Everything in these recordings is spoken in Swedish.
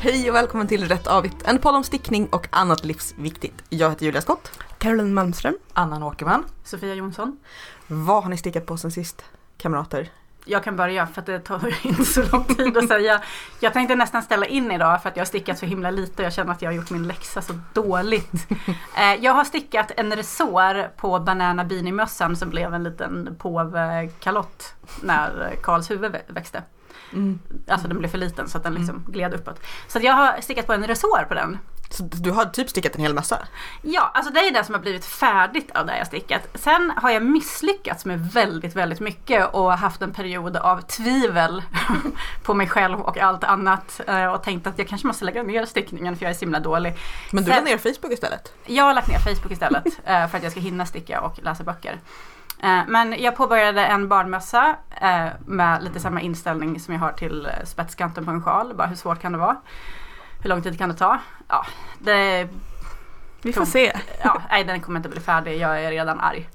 Hej och välkommen till Rätt Avigt, en podd om stickning och annat livsviktigt. Jag heter Julia Skott. Caroline Malmström. Annan Åkerman. Sofia Jonsson. Vad har ni stickat på sen sist, kamrater? Jag kan börja för att det tar inte så lång tid att säga. Jag tänkte nästan ställa in idag för att jag har stickat så himla lite och jag känner att jag har gjort min läxa så dåligt. Eh, jag har stickat en resår på Banana Beanie-mössan som blev en liten påvkalott när Karls huvud vä- växte. Mm. Alltså den blev för liten så att den liksom gled uppåt. Så jag har stickat på en resår på den. Så du har typ stickat en hel mössa? Ja, alltså det är det som har blivit färdigt av det jag stickat. Sen har jag misslyckats med väldigt, väldigt mycket och haft en period av tvivel på mig själv och allt annat. eh, Och tänkt att jag kanske måste lägga ner stickningen för jag är så himla dålig. Men du Sen- la ner Facebook istället? Jag har lagt ner Facebook istället eh, för att jag ska hinna sticka och läsa böcker. Eh, Men jag påbörjade en barnmössa eh, med lite samma inställning som jag har till eh, spetskanten på en sjal. Bara hur svårt kan det vara? Hur lång tid kan det ta? Ja, det Vi får se. ja, nej den kommer inte bli färdig, jag är redan arg.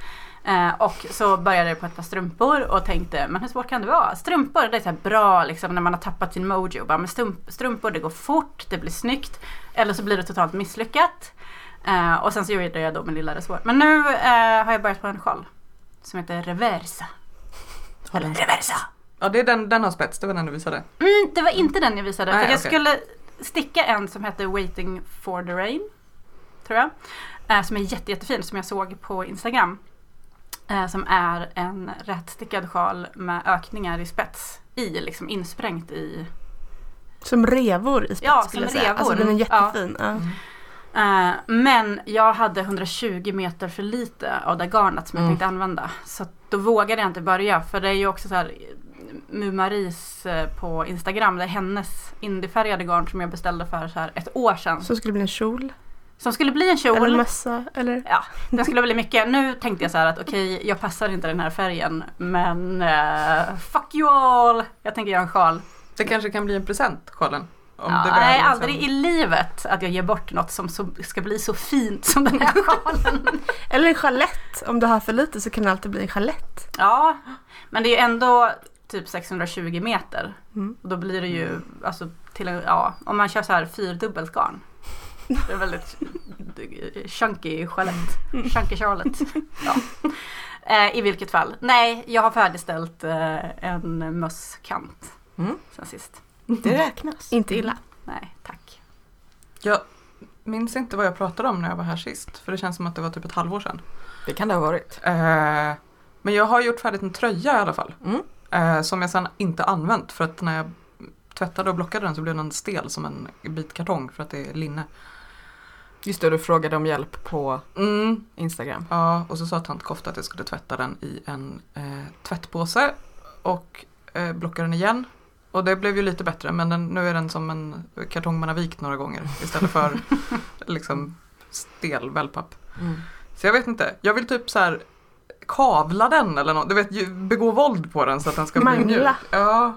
Eh, och så började jag på ett par strumpor och tänkte, men hur svårt kan det vara? Strumpor det är så bra liksom när man har tappat sin mojo. Bara, men strumpor det går fort, det blir snyggt. Eller så blir det totalt misslyckat. Eh, och sen så gjorde jag då min lilla resår. Men nu eh, har jag börjat på en sjal. Som heter Reversa. Eller Reversa! Ja, det är den, den har spets, det var den du visade. Mm, det var inte den jag visade. Nej, för jag okej. skulle sticka en som hette Waiting for the Rain. Tror jag. Eh, som är jätte, jättefin, som jag såg på Instagram. Eh, som är en rättstickad sjal med ökningar i spets. I, liksom insprängt i. Som revor i spets Ja, skulle som jag säga. revor. Alltså den är Ja. jättefin. Ja. Eh, men jag hade 120 meter för lite av det garnet som jag Mm. tänkte använda. Så då vågade jag inte börja. För det är ju också så här Mumaris eh, på Instagram. Det är hennes indiefärgade garn som jag beställde för så här ett år sedan. Så skulle bli en kjol. Som skulle bli en Eller en kjol. mössa. Eller? Ja, den skulle bli mycket. Nu tänkte jag så här att okej, jag passar inte den här färgen. Men eh, fuck you all! Jag tänker göra en sjal. Det kanske kan bli en present, sjalen. Om Ja, det nej, väl aldrig i liksom- livet att jag ger bort något som så, ska bli så fint som den här sjalen. eller en chalett. Om du har för lite så kan det alltid bli en chalett. Ja, men det är ju ändå typ 620 meter. Mm. Och då blir det ju, alltså till en, ja, om man kör så här fyrdubbelt garn. Det är väldigt chunky chalett. Chunky charlotte. Ja. Eh, I vilket fall. Nej, jag har färdigställt eh, en mösskant Mm. sen sist. Det räknas. Inte illa. Nej, tack. Jag minns inte vad jag pratade om när jag var här sist. För det känns som att det var typ ett halvår sedan. Det kan det ha varit. Eh, men jag har gjort färdigt en tröja i alla fall. Mm. Eh, som jag sedan inte använt. För att när jag tvättade och blockade den så blev den stel som en bit kartong för att det är linne. Just det, du frågade om hjälp på Mm, Instagram. Ja, och så sa tant Kofta att jag skulle tvätta den i en eh, tvättpåse och eh, blocka den igen. Och det blev ju lite bättre men den, nu är den som en kartong man har vikt några gånger istället för liksom stel wellpapp. Mm. Så jag vet inte, jag vill typ så här kavla den eller något, du vet begå våld på den så att den ska Mangla. bli mjuk. Ja.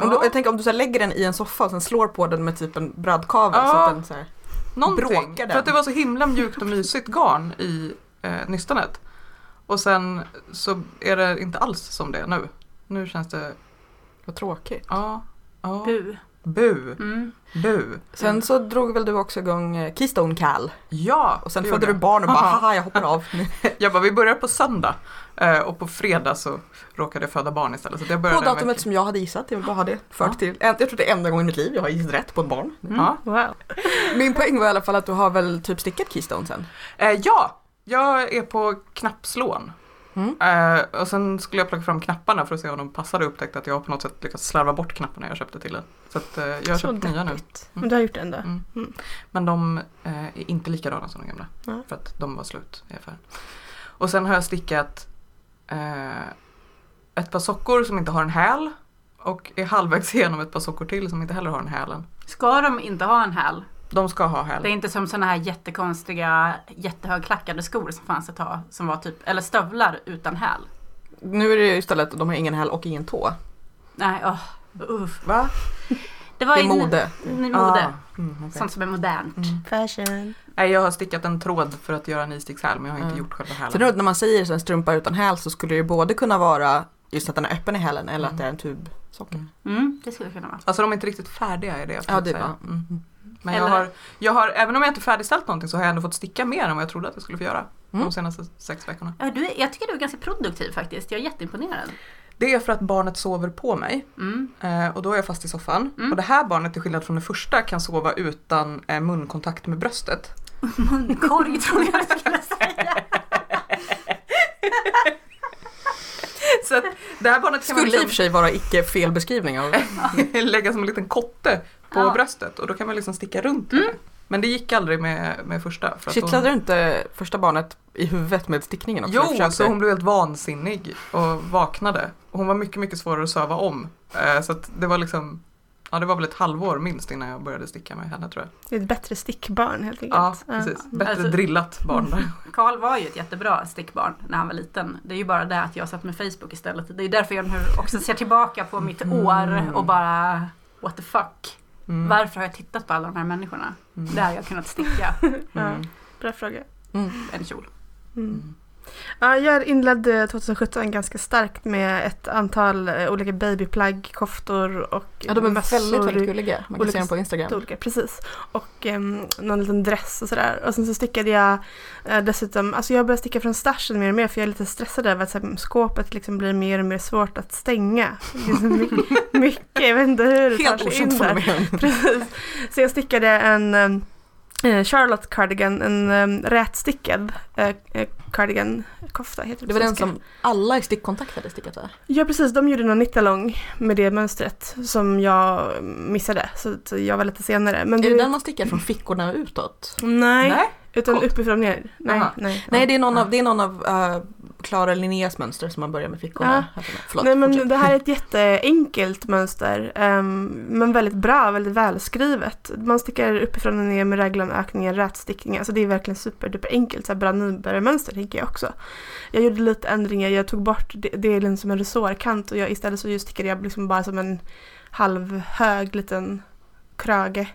Om du, Ja, jag tänker om du så lägger den i en soffa och sen slår på den med typ en brödkavel Ja. så att den så här, någonting. bråkar den. För att det var så himla mjukt och mysigt garn i eh, nystanet. Och sen så är det inte alls som det är nu. Nu känns det vad tråkigt. Ja. ja. Bu. Bu. Mm. Bu. Sen så drog väl du också igång eh, Keystone Cal Ja. och sen det födde du barn och bara Haha. jag hoppar av. jag. Bara, vi börjar på söndag. Eh, och på fredag så råkade jag föda barn istället. Så jag På började datumet som jag hade gissat, jag bara ha det fört Ja. till. Jag tror det är enda gången i mitt liv jag har gissat rätt på ett barn. Ja. Wow. Min poäng var i alla fall att du har väl typ stickat Keystone sen? Eh, ja, jag är på knappslån. Mm. Eh, och sen skulle jag plocka fram knapparna för att se om de passade och upptäckte att jag på något sätt lyckats slarva bort knapparna jag köpte till den. Så att, eh, jag har Så köpt nya nu. deppigt. Men du har gjort det ändå. Mm. Mm. Men de eh, är inte likadana som de gamla. För att de var slut i affären. Och sen har jag stickat ett par sockor som inte har en häl. Och är halvvägs igenom ett par sockor till som inte heller har en hälen. Ska de inte ha en häl? De ska ha häl. Det är inte som sådana här jättekonstiga jättehögklackade skor som fanns ett tag. Som var typ, eller stövlar utan häl. Nu är det istället att de har ingen häl och ingen tå. Nej, åh. uff. Va? Det var Det är ju mode. mode. Ah, mm, okej. Sånt som är modernt. Mm. Fashion. Nej, jag har stickat en tråd för att göra en isstickshäl men jag har inte Mm. gjort själva hälen. För nu när man säger en strumpa utan häl så skulle det ju både kunna vara just att den är öppen i hälen eller att det är en tubsocker. Mm. Mm, det skulle kunna vara. Alltså de är inte riktigt färdiga är det jag Ja, det säga. Men jag har, jag har, även om jag inte färdigställt någonting så har jag ändå fått sticka mer än vad jag trodde att jag skulle få göra Mm. de senaste sex veckorna. Ja, du, jag tycker du är ganska produktiv faktiskt. Jag är jätteimponerad. Det är för att barnet sover på mig Mm. eh, och då är jag fast i soffan. Mm. Och det här barnet till skillnad från det första kan sova utan eh, munkontakt med bröstet. Munkorg trodde jag du skulle säga. Så att det här barnet kan Skulle i och för liksom sig vara icke fel beskrivning av lägga som en liten kotte på Ja. bröstet och då kan man liksom sticka runt henne. Men det gick aldrig med, med första. För Kittlade hon... du inte första barnet i huvudet med stickningen också? Jo, så hon blev helt vansinnig och vaknade. Och hon var mycket, mycket svårare att söva om. Eh, så att det var liksom, ja det var väl ett halvår minst innan jag började sticka med henne tror jag. Det är ett bättre stickbarn helt Ja, enkelt. precis. Bättre Alltså- drillat barn. Karl var ju ett jättebra stickbarn när han var liten. Det är ju bara det att jag satt med Facebook istället. Det är därför jag nu också ser tillbaka på mitt år och bara what the fuck. Mm. Varför har jag tittat på alla de här människorna? Mm. Där har jag kunnat sticka Mm. bra fråga. Mm. en kjol. Ja, jag inledde 2017 ganska starkt med ett antal eh, olika babyplagg, koftor och Ja, de är mössor. väldigt, väldigt gulliga. Man kan se dem på Instagram. Olika, precis. Och um, någon liten dress och sådär. Och sen så stickade jag eh, dessutom, alltså jag började sticka från stashen mer och mer för jag är lite stressad över att så här, skåpet liksom blir mer och mer svårt att stänga. Mycket, jag vet inte hur det tar Helt sig in okänt där. fenomen. Precis. Så jag stickade en um, eh, Charlotte cardigan, en um, rätstickad eh, eh, cardigan kofta heter Det på var den som alla i stickkontakt hade stickat va? Ja precis, de gjorde någon knittalong med det mönstret som jag missade. Så jag var lite senare. Men Är det den man stickar från fickorna utåt? Nej, Nej, utan coolt. uppifrån och ner. Nej, nej. Nej, det är någon Ja. av, det är någon av uh, Klara Linnés mönster som man börjar med fickorna. Ja. Förlåt, Nej men fortsätt. det här är ett jätteenkelt mönster. ehm, men väldigt bra, väldigt välskrivet. Man stickar uppifrån och ner med raglanökningar, rätstickningar. Alltså det är verkligen superduper enkelt. Så här bra nybörjarmönster tänker jag också. Jag gjorde lite ändringar. Jag tog bort de- delen som en resårkant och jag, istället så just stickade jag liksom bara som en halvhög liten krage.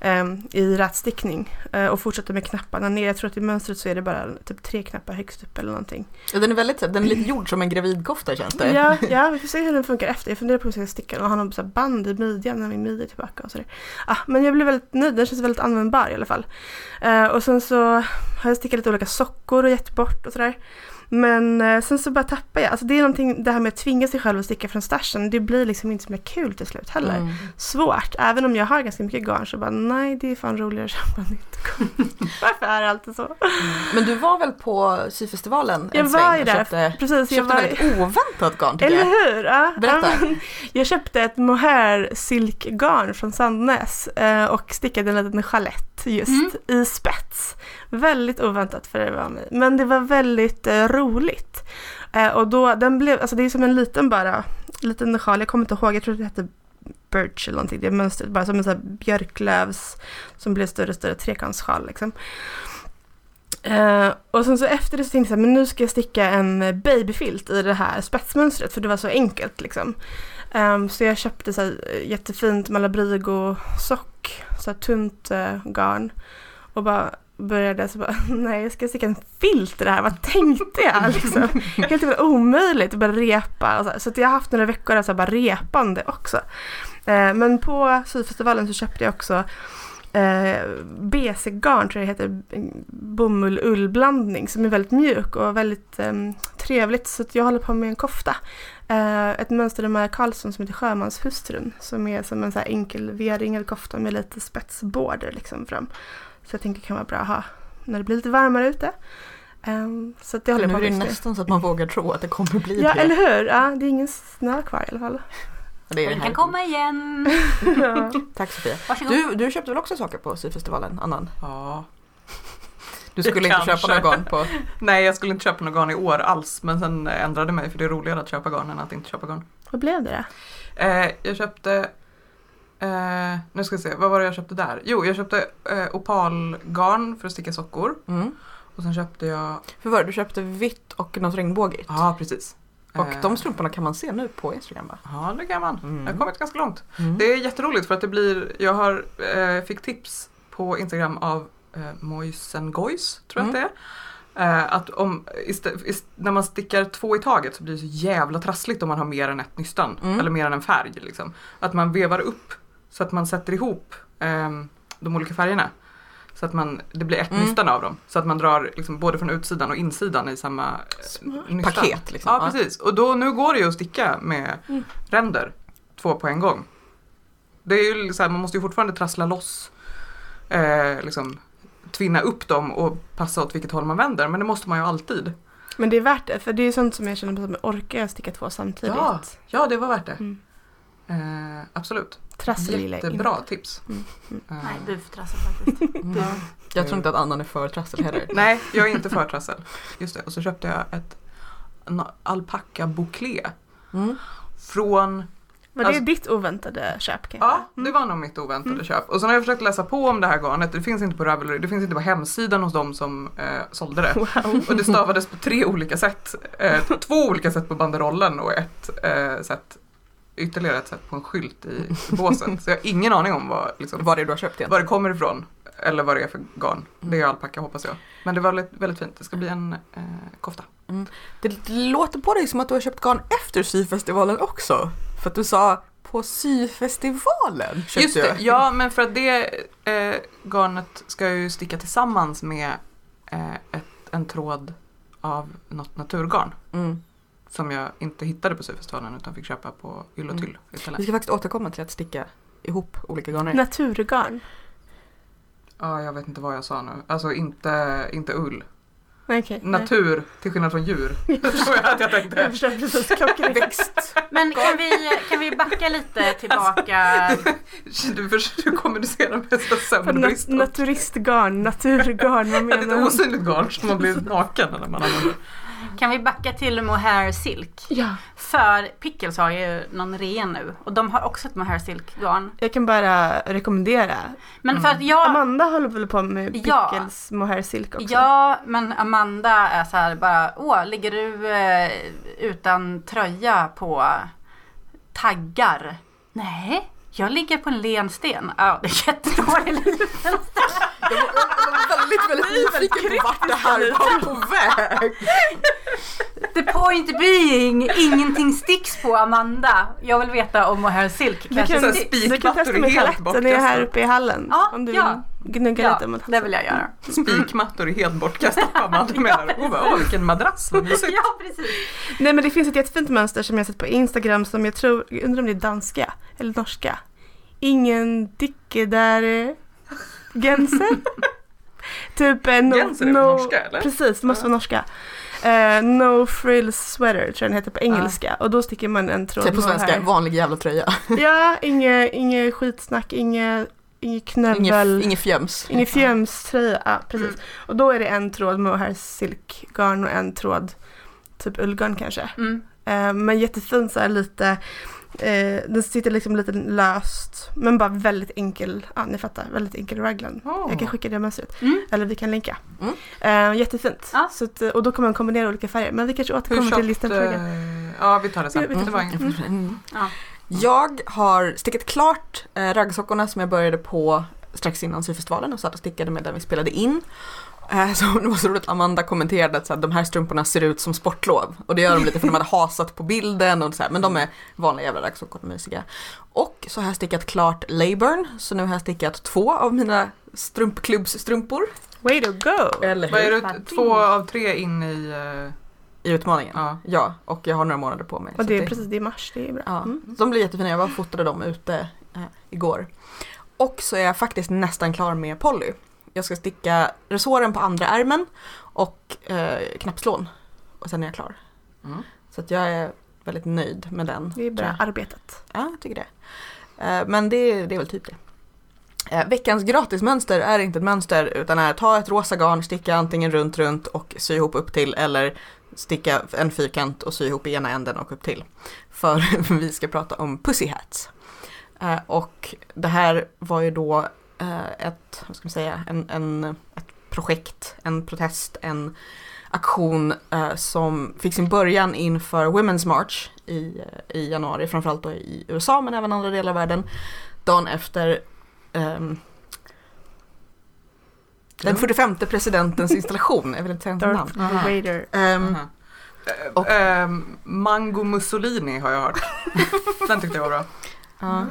Ehm, i rätstickning eh, och fortsatte med knapparna ner. Jag tror att i mönstret så är det bara typ tre knappar högst upp eller någonting. Ja, den är väldigt, den är lite gjord som en gravidkofta känns det. Ja, ja, vi får se hur den funkar efter. Jag funderar på att jag ska sticka den och ha någon band i midjan när min midja är tillbaka och sådär. Ah, men jag blev väldigt nöjd, den känns väldigt användbar i alla fall. Eh, och sen så har jag stickat lite olika sockor och gett bort och sådär. Men eh, sen så bara tappar jag. Alltså det är någonting, det här med att tvinga sig själv att sticka från stashen, det blir liksom inte så himla kul till slut heller. Mm. Svårt, även om jag har ganska mycket garn så bara nej det är fan roligare att köpa nytt garn. Varför är det alltid så? Men du var väl på syfestivalen Jag en var ju där. köpte, Precis, jag köpte var... väldigt oväntat garn tycker Eller jag. hur? Ja. Berätta. Jag köpte ett mohair silkgarn från Sandnes eh, och stickade en liten chalett just Mm. i spets. Väldigt oväntat för det var mig. Men det var väldigt eh, roligt. Eh, och då, den blev, alltså det är som en liten bara, liten sjal, jag kommer inte ihåg, jag tror det hette Birch eller någonting, det mönstret, bara som en sån här björklövs som blev större och större trekantssjal liksom. Eh, och sen så efter det så tänkte jag men nu ska jag sticka en babyfilt i det här spetsmönstret för det var så enkelt liksom. Um, så jag köpte så här, eh, jättefint Malabrigo-sock, så här tunt uh, garn. Och bara började så bara, nej jag ska sticka en filt i det här, vad tänkte jag liksom? Helt jävla omöjligt att börja repa och så, så att jag har haft några veckor av så bara repande också. Eh, men på syfestivalen så köpte jag också eh, BC-garn tror jag det heter, bomull-ullblandning som är väldigt mjuk och väldigt eh, trevligt så att jag håller på med en kofta. Eh, ett mönster av Maja Karlsson som heter Sjömanshustrun som är som en så här enkel V-ringad kofta med lite spetsborder liksom fram. Så jag tänker det kan vara bra att ha när det blir lite varmare ute. Um, så att det håller Nu jag är på det nästan så att man vågar tro att det kommer bli Ja, det. eller hur? Ja, det är ingen snö kvar i alla fall. det är det Den kan komma igen. ja. Tack Sofia. Varsågod. Du, du köpte väl också saker på syfestivalen, Annan? Ja. Du skulle inte köpa några garn på... Nej, jag skulle inte köpa något garn i år alls. Men sen ändrade mig för det är roligare att köpa garn än att inte köpa garn. Vad blev det då? Eh, jag köpte Eh, nu ska vi se, vad var det jag köpte där? Jo, jag köpte eh, opalgarn för att sticka sockor. Mm. Och sen köpte jag, var det? Du köpte vitt och något regnbågigt. ja precis. Och Eh, de strumporna kan man se nu på Instagram va? Ja, det kan man. Mm. Jag har kommit ganska långt. Mm. Det är jätteroligt för att det blir, jag har, eh, fick tips på Instagram av eh, Moisen tror jag Mm. att det Eh, att om, när man stickar två i taget så blir det så jävla trassligt om man har mer än ett nystan. Mm. Eller mer än en färg. Liksom. Att man vevar upp så att man sätter ihop ehm, de olika färgerna. Så att man, det blir ett Mm. nystan av dem. Så att man drar liksom både från utsidan och insidan i samma eh. Paket liksom. Ja precis. Och då, nu går det ju att sticka med Mm. ränder. Två på en gång. Det är ju så här, man måste ju fortfarande trassla loss. Eh, liksom tvinna upp dem och passa åt vilket håll man vänder. Men det måste man ju alltid. Men det är värt det, för det är sånt som jag känner på, orkar jag sticka två samtidigt? Ja. Ja, det var värt det. Mm. Eh, absolut. Trassel gillar jag Jättebra inte. tips. Mm. Eh, Nej, du trassel faktiskt. Mm. Jag tror inte att Annan är för trassel heller. Nej, jag är inte för trassel. Just det. Och så köpte jag ett alpacka bouclé Mm. från Var det Alltså- ditt oväntade köp kanske? Ja, det var nog mitt oväntade Mm. köp. Och sen har jag försökt läsa på om det här garnet. Det finns inte på Ravelry, det finns inte på hemsidan hos dem som eh, sålde det. Wow. Och det stavades på tre olika sätt. Eh, två olika sätt på banderollen och ett eh, sätt, ytterligare ett sätt på en skylt i båsen. Så jag har ingen aning om vad, liksom, Vad är det du har köpt igen? var det kommer ifrån. Eller vad det är för garn. Det är alpacka hoppas jag. Men det var väldigt, väldigt fint. Det ska bli en eh, kofta. Det låter på dig som att du har köpt garn efter syfestivalen också. För att du sa på syfestivalen köpte Just det, jag. ja men för att det eh, garnet ska jag ju sticka tillsammans med eh, ett, en tråd av något naturgarn. Mm. Som jag inte hittade på syfestivalen utan fick köpa på Yll och Tyll Vi istället. ska faktiskt återkomma till att sticka ihop olika garner. Naturgarn. Ja, jag vet inte vad jag sa nu. Alltså inte, inte ull. Nej, Okej. nej. Natur till skillnad från djur. tror jag att jag Jag tänkte. förstår precis. Klockrent. Växt. Men kan vi, kan vi backa lite tillbaka? Du, du kommunicerar med så sömnbrist. nat- naturistgarn, naturgarn, vad Ett menar du? osynligt garn som man blir naken när man använder. Kan vi backa till Mohair Silk? Ja, För Pickles har ju någon rea nu och de har också ett Mohair Silk garn. jag kan bara rekommendera. Men för att jag... Amanda håller väl på med Ja. Pickles mohair silk också. Ja, men Amanda är så här bara, åh, ligger du eh, utan tröja på taggar? Nej, jag ligger på en len sten. Ja, det är jättedålig jag var väldigt, väldigt nyfiken på vart det här var på väg. The point being, ingenting sticks på Amanda. Jag vill veta om Mohair Silk Du kanske kan, du kan spikmattor testa är med helt paletten, är här bortkastade. uppe i hallen. Ja, om du ja. vill gnugga Ja, lite mot halsen. det vill jag göra. Spikmattor är helt bortkastade. Amanda menar. Åh vilken madrass, vad mysigt. Ja, precis. Nej men det finns ett jättefint mönster som jag sett på Instagram som jag tror, jag undrar om det är danska eller norska. Ingen dicke där genser. typ eh, no, Genser är väl no, norska, eller? Precis, det måste vara norska. Eh, no frills sweater tror jag den heter på engelska och då sticker man en tråd Säg på svenska, vanlig jävla tröja. Ja, inget inge skitsnack, inget inge knövel. Inget, inget fjöms. Fjämströja, ja precis. Mm. Och då är det en tråd mohair silkgarn och en tråd typ ullgarn kanske. Mm. Eh, men jättefin så här lite, eh, den sitter liksom lite löst men bara väldigt enkel, ja ni fattar, väldigt enkel raglan. Åh. Jag kan skicka det mönstret, Mm. eller vi kan länka. Mm. Eh, jättefint. Ja. Så att, och då kan man kombinera olika färger, men vi kanske återkommer till tjockt? listenfrågan. eh, Ja, vi tar det sen. Ja, tar Det. Mm. Mm. Ja. Jag har stickat klart eh, raggsockorna som jag började på strax innan syfestivalen och satt och stickade med den vi spelade in. Eh, så det var så roligt, Amanda kommenterade att så här, de här strumporna ser ut som sportlov. Och det gör de lite för de hade hasat på bilden och så här, men de är vanliga jävla raggsockor, är mysiga. Och så har jag stickat klart Leyburn, så nu har jag stickat två av mina strumpklubbsstrumpor. Way to go! Eller Vad är hur? du, två av tre in i... eh, I utmaningen. Ja. Ja, och jag har några månader på mig. Och det är det- precis, det är mars, det är bra. Ja, Mm. de blir jättefina. Jag var och fotade dem ute eh, igår. Och så är jag faktiskt nästan klar med Polly. Jag ska sticka resåren på andra ärmen och eh, knappslån. Och sen är jag klar. Mm. Så att jag är väldigt nöjd med den. Det är bra arbetat. Ja, jag tycker det. Eh, men det, det är väl typ det. Eh, veckans gratismönster är inte ett mönster utan är ta ett rosa garn, sticka antingen runt runt och sy ihop upp till eller sticka en fyrkant och sy ihop i ena änden och upp till. För vi ska prata om pussy hats. Eh, och det här var ju då ett, vad ska man säga, en, en, ett projekt, en protest, en aktion eh, som fick sin början inför Women's March i, eh, i januari, framförallt då i USA men även andra delar av världen. Dagen efter ehm, Den 45 presidentens installation, jag vill inte säga hans namn. Darth Aha. Vader. Ehm. Eh, och- ehm, Mango Mussolini har jag hört. Den tyckte jag var bra. Ja.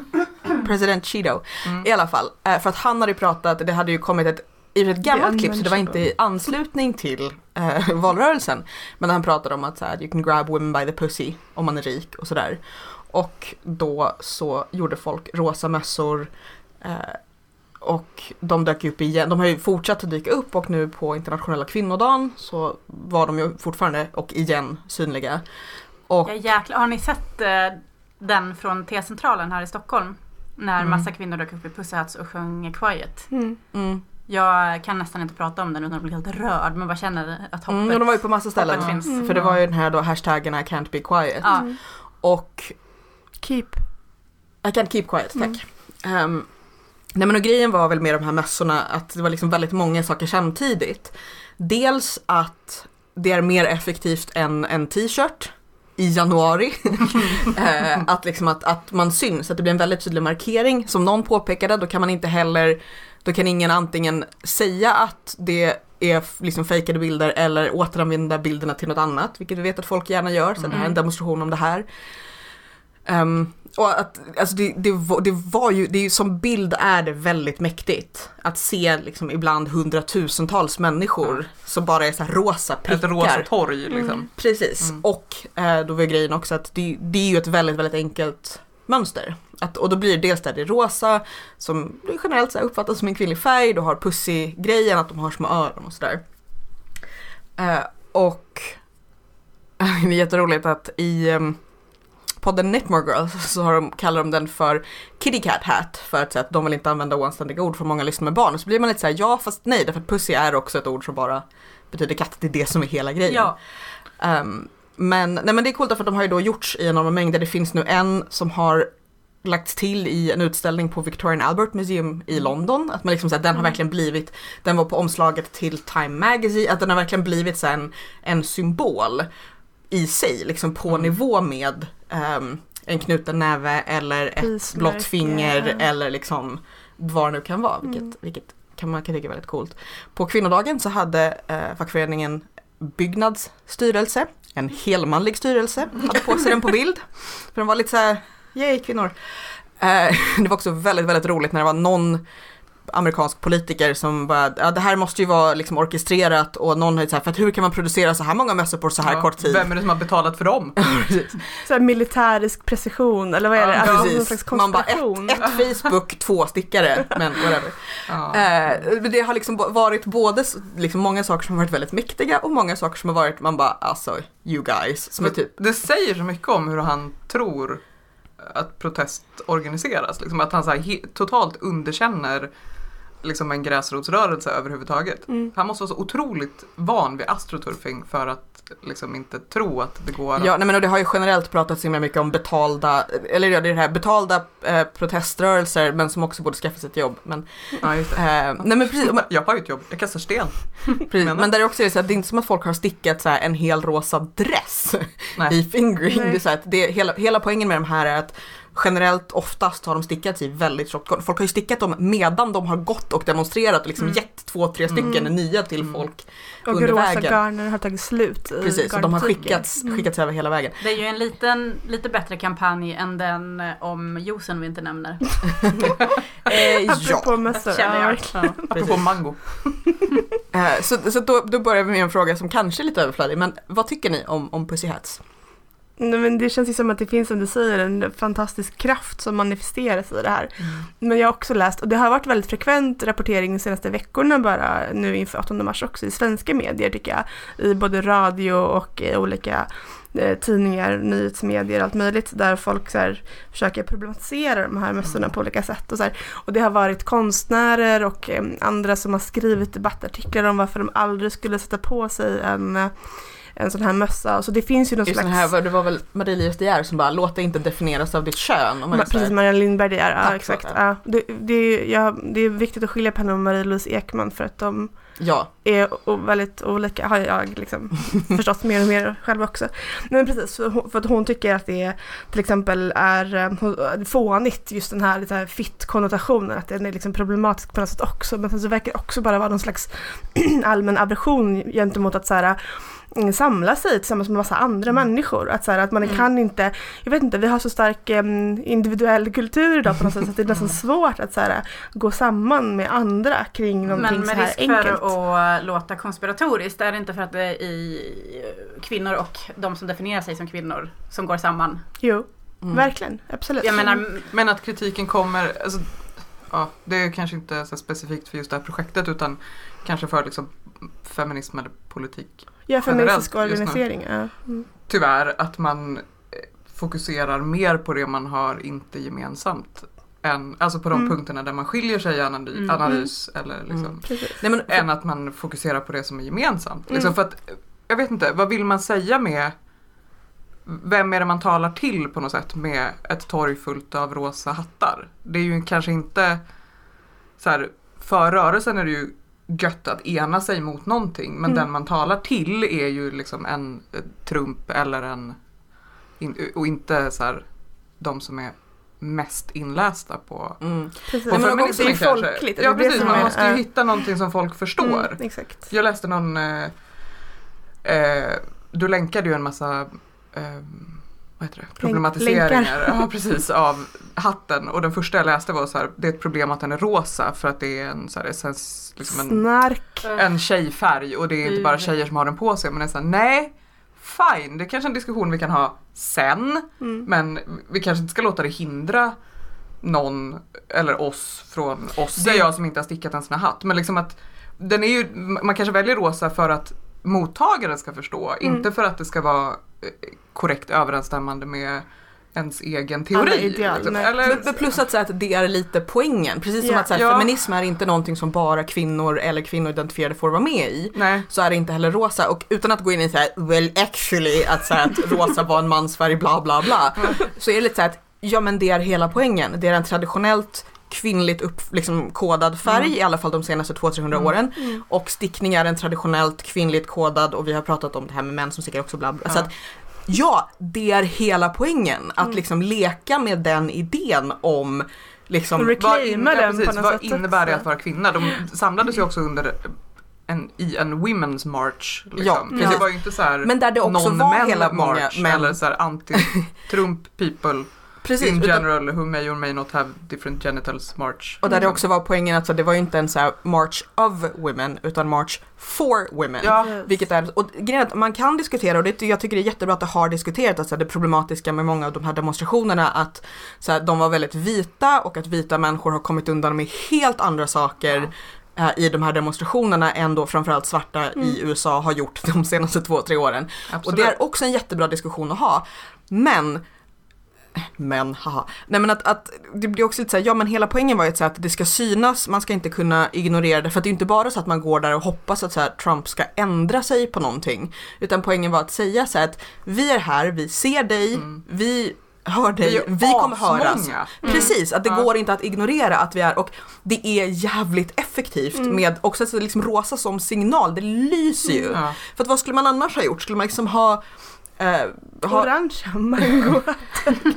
President Cheeto. Mm. I alla fall, eh, för att han hade ju pratat, det hade ju kommit ett i ett gammalt klipp så det var inte i anslutning till eh, valrörelsen. Men han pratade om att så här, you can grab women by the pussy om man är rik och sådär. Och då så gjorde folk rosa mössor eh, och de dök upp igen. De har ju fortsatt att dyka upp och nu på internationella kvinnodagen så var de ju fortfarande och igen synliga. Och Ja, jäklar. Har ni sett den från T-centralen här i Stockholm? När Mm. massa kvinnor dök upp i Pussy Hats och sjöng Quiet. Mm. mm, Jag kan nästan inte prata om den utan att bli helt rörd men bara känner att hoppet, mm, de var ju på massa ställen. finns. Mm. För det var ju den här då hashtaggen I can't be quiet. Mm. Och Keep. I can't keep quiet, tack. Mm. Ehm, nej men och grejen var väl med de här mössorna att det var liksom väldigt många saker samtidigt. Dels att det är mer effektivt än en t-shirt i januari. Eh, att, liksom att, att man syns, att det blir en väldigt tydlig markering. Som någon påpekade, då kan man inte heller, då kan ingen antingen säga att det är liksom fejkade bilder eller återanvända bilderna till något annat, vilket vi vet att folk gärna gör, så det här är en Mm. demonstration om det här. Ehm, och att, alltså det, det, var, det var ju, det är ju som bild är det väldigt mäktigt. Att se liksom ibland hundratusentals människor som bara är så här rosa prickar. Ett rosa torg liksom. Mm. Precis, Mm. och eh, då var grejen också att det, det är ju ett väldigt, väldigt enkelt mönster. Att, och då blir det dels där det rosa, som generellt så uppfattas som en kvinnlig färg, du har pussy-grejen, att de har små öron och sådär. Eh, och det är jätteroligt att i um, podden Knitmore Girls så har de, kallar de den för Kitty Cat Hat för att, att de vill inte använda oanständiga ord för många lyssnar med barn. Och så blir man lite såhär, ja fast nej, därför att pussy är också ett ord som bara betyder katt, det är det som är hela grejen. Ja. Ehm, men, nej, men det är coolt för att de har ju då gjorts i enorma mängder. Det finns nu en som har lagts till i en utställning på Victorian Albert Museum i London. Att man liksom, så här, den har Mm. verkligen blivit, den var på omslaget till Time Magazine, att den har verkligen blivit så här, en, en symbol i sig, liksom på Mm. nivå med ehm, en knuten näve eller ett blått finger eller liksom vad det nu kan vara, vilket, Mm. vilket kan man kan tycka är väldigt coolt. På kvinnodagen så hade eh, fackföreningen Byggnads styrelse, en helmanlig styrelse, hade på sig den på bild. För de var lite så här, yay kvinnor. Eh, det var också väldigt, väldigt roligt när det var någon amerikansk politiker som bara, ja det här måste ju vara liksom orkestrerat och någon har ju så här, för att hur kan man producera så här många mössor på så här Ja, kort tid? Vem är det som har betalat för dem? Så här militärisk precision eller vad är det? Ja, alltså, någon precis. slags Man bara, konspiration. Ett Facebook, två stickare, men whatever. Ja. Eh, det har liksom varit både liksom många saker som har varit väldigt mäktiga och många saker som har varit, man bara alltså, you guys, som är typ Det säger så mycket om hur han tror att protest organiseras. Liksom att han så totalt underkänner liksom en gräsrotsrörelse överhuvudtaget. Mm. Han måste vara så otroligt van vid astroturfing för att liksom inte tro att det går. Ja, nej men och det har ju generellt pratats så himla mycket om betalda, eller ja, det är det här betalda eh, proteströrelser men som också borde skaffa sig ett jobb. Men, Ja, just det. eh, nej men precis, men, Jag har ju ett jobb, jag kastar sten. precis men där är också det så att det är inte som att folk har stickat så här en hel rosa dress Nej. i fingering. Nej. Det är så här att det, hela, hela poängen med de här är att generellt oftast har de stickats i väldigt tjockt garn. Folk har ju stickat dem medan de har gått och demonstrerat och liksom Mm. gett två, tre stycken Mm. nya till Mm. folk. Och under rosa vägen. garner har tagit slut i Precis, och de har skickats, Mm. skickats över hela vägen. Det är ju en liten, lite bättre kampanj än den eh, om juicen vi inte nämner. Eh, Apropå mössor. Känner jag. ja. Apropå mango. Eh, så så då, då börjar vi med en fråga som kanske är lite överflödig, men vad tycker ni om, om Pussy Hats? Nej, men det känns ju som att det finns som du säger en fantastisk kraft som manifesteras i det här. Men jag har också läst, och det har varit väldigt frekvent rapportering de senaste veckorna bara nu inför 8 mars också i svenska medier tycker jag. I både radio och i olika eh, tidningar, nyhetsmedier, allt möjligt där folk så här, försöker problematisera de här mössorna på olika sätt. Och, så här. och det har varit konstnärer och eh, andra som har skrivit debattartiklar om varför de aldrig skulle sätta på sig en eh, en sån här mössa. Så det finns ju någon Just slags... här, det var väl Marie-Louise De Geer som bara, låt det inte definieras av ditt kön. Och man Precis, Marianne Lindberg det är, ja exakt. Ja. Det, det, är- ja, det är viktigt att skilja på henne och Marie-Louise Ekman för att de Ja, är väldigt olika har jag liksom förstått mer och mer själv också. Men precis, för, att hon tycker att det till exempel är eh, hon- fånigt just den här, lite här fitt-konnotationen, att den är liksom problematisk på något sätt också. Men sen så verkar det också bara vara någon slags allmän aversion gentemot att så här, samla sig tillsammans med massa andra människor. Att, så här, att man Mm. kan inte, jag vet inte, vi har så stark em, individuell kultur idag på något sätt så att det är nästan svårt att så här, gå samman med andra kring någonting Men så med här risk enkelt. för att låta konspiratoriskt, är det inte för att det är i kvinnor och de som definierar sig som kvinnor som går samman? Jo, Mm. verkligen, absolut. Jag menar, Men att kritiken kommer, alltså, ja, det är kanske inte så specifikt för just det här projektet utan kanske för liksom feminism eller politik. ja, feministisk organisering. Ja. Mm. Tyvärr att man eh, fokuserar mer på det man har inte gemensamt. Än, alltså på de Mm. punkterna där man skiljer sig i analys, Mm. analys eller liksom. Mm. Precis. Nej, men, än att man fokuserar på det som är gemensamt. Mm. Liksom för att, jag vet inte, vad vill man säga med vem är det man talar till på något sätt med ett torg fullt av rosa hattar? Det är ju kanske inte så här, för rörelsen är det ju gött att ena sig mot någonting men Mm. den man talar till är ju liksom en eh, Trump eller en in, och inte så här de som är mest inlästa på mm. Precis. på det feminismen ju kanske. folkligt. Ja det det precis, man är- måste ju ja. hitta någonting som folk förstår. Mm, exakt. Jag läste någon, eh, eh, du länkade ju en massa eh, vad heter det? problematiseringar. ja, precis, av hatten. Och den första jag läste var så här, det är ett problem att den är rosa för att det är en, så här, essens, liksom en, Snark. en tjejfärg. Och det är inte bara tjejer som har den på sig. Men det är så här, nej fine, det är kanske är en diskussion vi kan ha sen. Mm. men vi kanske inte ska låta det hindra någon eller oss från oss, Det- säger jag som inte har stickat en sån här hatt. Men liksom att den är ju, man kanske väljer rosa för att mottagaren ska förstå, Mm. inte för att det ska vara eh, korrekt överensstämmande med ens egen teori. ideal, liksom. Eller, Men, plus att, så att det är lite poängen. Precis som Ja. att så här, Ja. feminism är inte någonting som bara kvinnor eller kvinnoidentifierade får vara med i. nej. Så är det inte heller rosa och utan att gå in i så här, well actually att, så här, att rosa var en mansfärg bla bla bla. Så är det lite så här att ja men det är hela poängen. Det är en traditionellt kvinnligt upp, liksom, kodad färg Mm. i alla fall de senaste 200-300 Mm. åren. Mm. Och stickning är en traditionellt kvinnligt kodad och vi har pratat om det här med män som stickar också bla bla. Så Ja. att, ja, det är hela poängen. Att Mm. liksom leka med den idén om liksom, Och Vad, Reclaima ja, den på precis, något vad sätt innebär det också. att vara kvinna? De samlades ju också under en, i en women's march. Liksom. Ja, det precis. var ju inte så här men där det också var non-men hela många march män. eller så här anti-Trump people Precis, in utan- general who may or may not have different genitals march. Och där det också var poängen att så det var ju inte en så här march of women utan march for women. Ja, Yes. Vilket är, och grejen att man kan diskutera och det, jag tycker det är jättebra att det har diskuterats, alltså det problematiska med många av de här demonstrationerna att så här, de var väldigt vita och att vita människor har kommit undan med helt andra saker eh, i de här demonstrationerna än då framförallt svarta i USA har gjort de senaste två, tre åren. absolut. Och det är också en jättebra diskussion att ha. Men men, haha. Nej men att, att det blir också lite såhär, ja men hela poängen var ju att, det ska synas, man ska inte kunna ignorera det, för att det är inte bara så att man går där och hoppas att så här, Trump ska ändra sig på någonting. Utan poängen var att säga så här att vi är här, vi ser dig, Mm. vi hör dig, Vi vi, kommer höras. asmånga. Precis, att det Ja. går inte att ignorera att vi är och det är jävligt effektivt Mm. med också att liksom rosa som signal, det lyser ju. Ja. För att vad skulle man annars ha gjort? Skulle man liksom ha eh, ha, Orangea mango.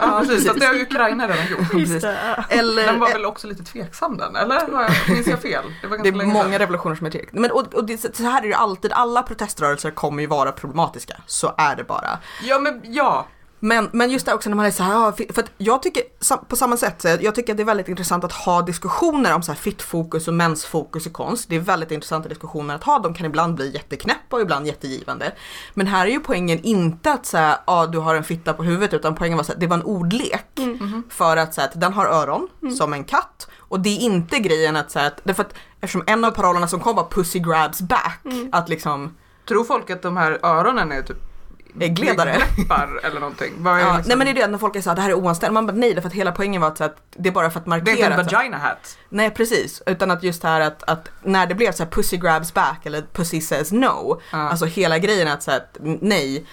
Ja, precis. Fast det har ju Ukraina redan gjort. Just det. ja. eller, Den var väl också lite tveksam den, eller? Minns jag fel? Det var Det är många sedan. revolutioner som är tillräckligt. Men och, och det, så här är det ju alltid, alla proteströrelser kommer ju vara problematiska. Så är det bara. Ja, men ja. Men, men just det också när man är så här, för att jag tycker på samma sätt, så jag tycker att det är väldigt intressant att ha diskussioner om så här fittfokus och mensfokus i konst. Det är väldigt intressanta diskussioner att ha, de kan ibland bli jätteknäppa och ibland jättegivande. Men här är ju poängen inte att säga, ja du har en fitta på huvudet, utan poängen var så här, det var en ordlek. Mm. För att säga att den har öron som en katt och det är inte grejen att säga att, därför att eftersom en av parollerna som kom var pussy grabs back, Mm. att liksom Tror folk att de här öronen är typ läppar eller någonting? Vad är Ja, liksom... Nej men det är det när folk är såhär, det här är oanständigt. Man bara nej, därför att hela poängen var att, att det är bara för att Det är markera. inte en vagina hat. nej precis, utan att just här att, att när det blev så här pussy grabs back eller pussy says no, Ja. alltså hela grejen att säga nej.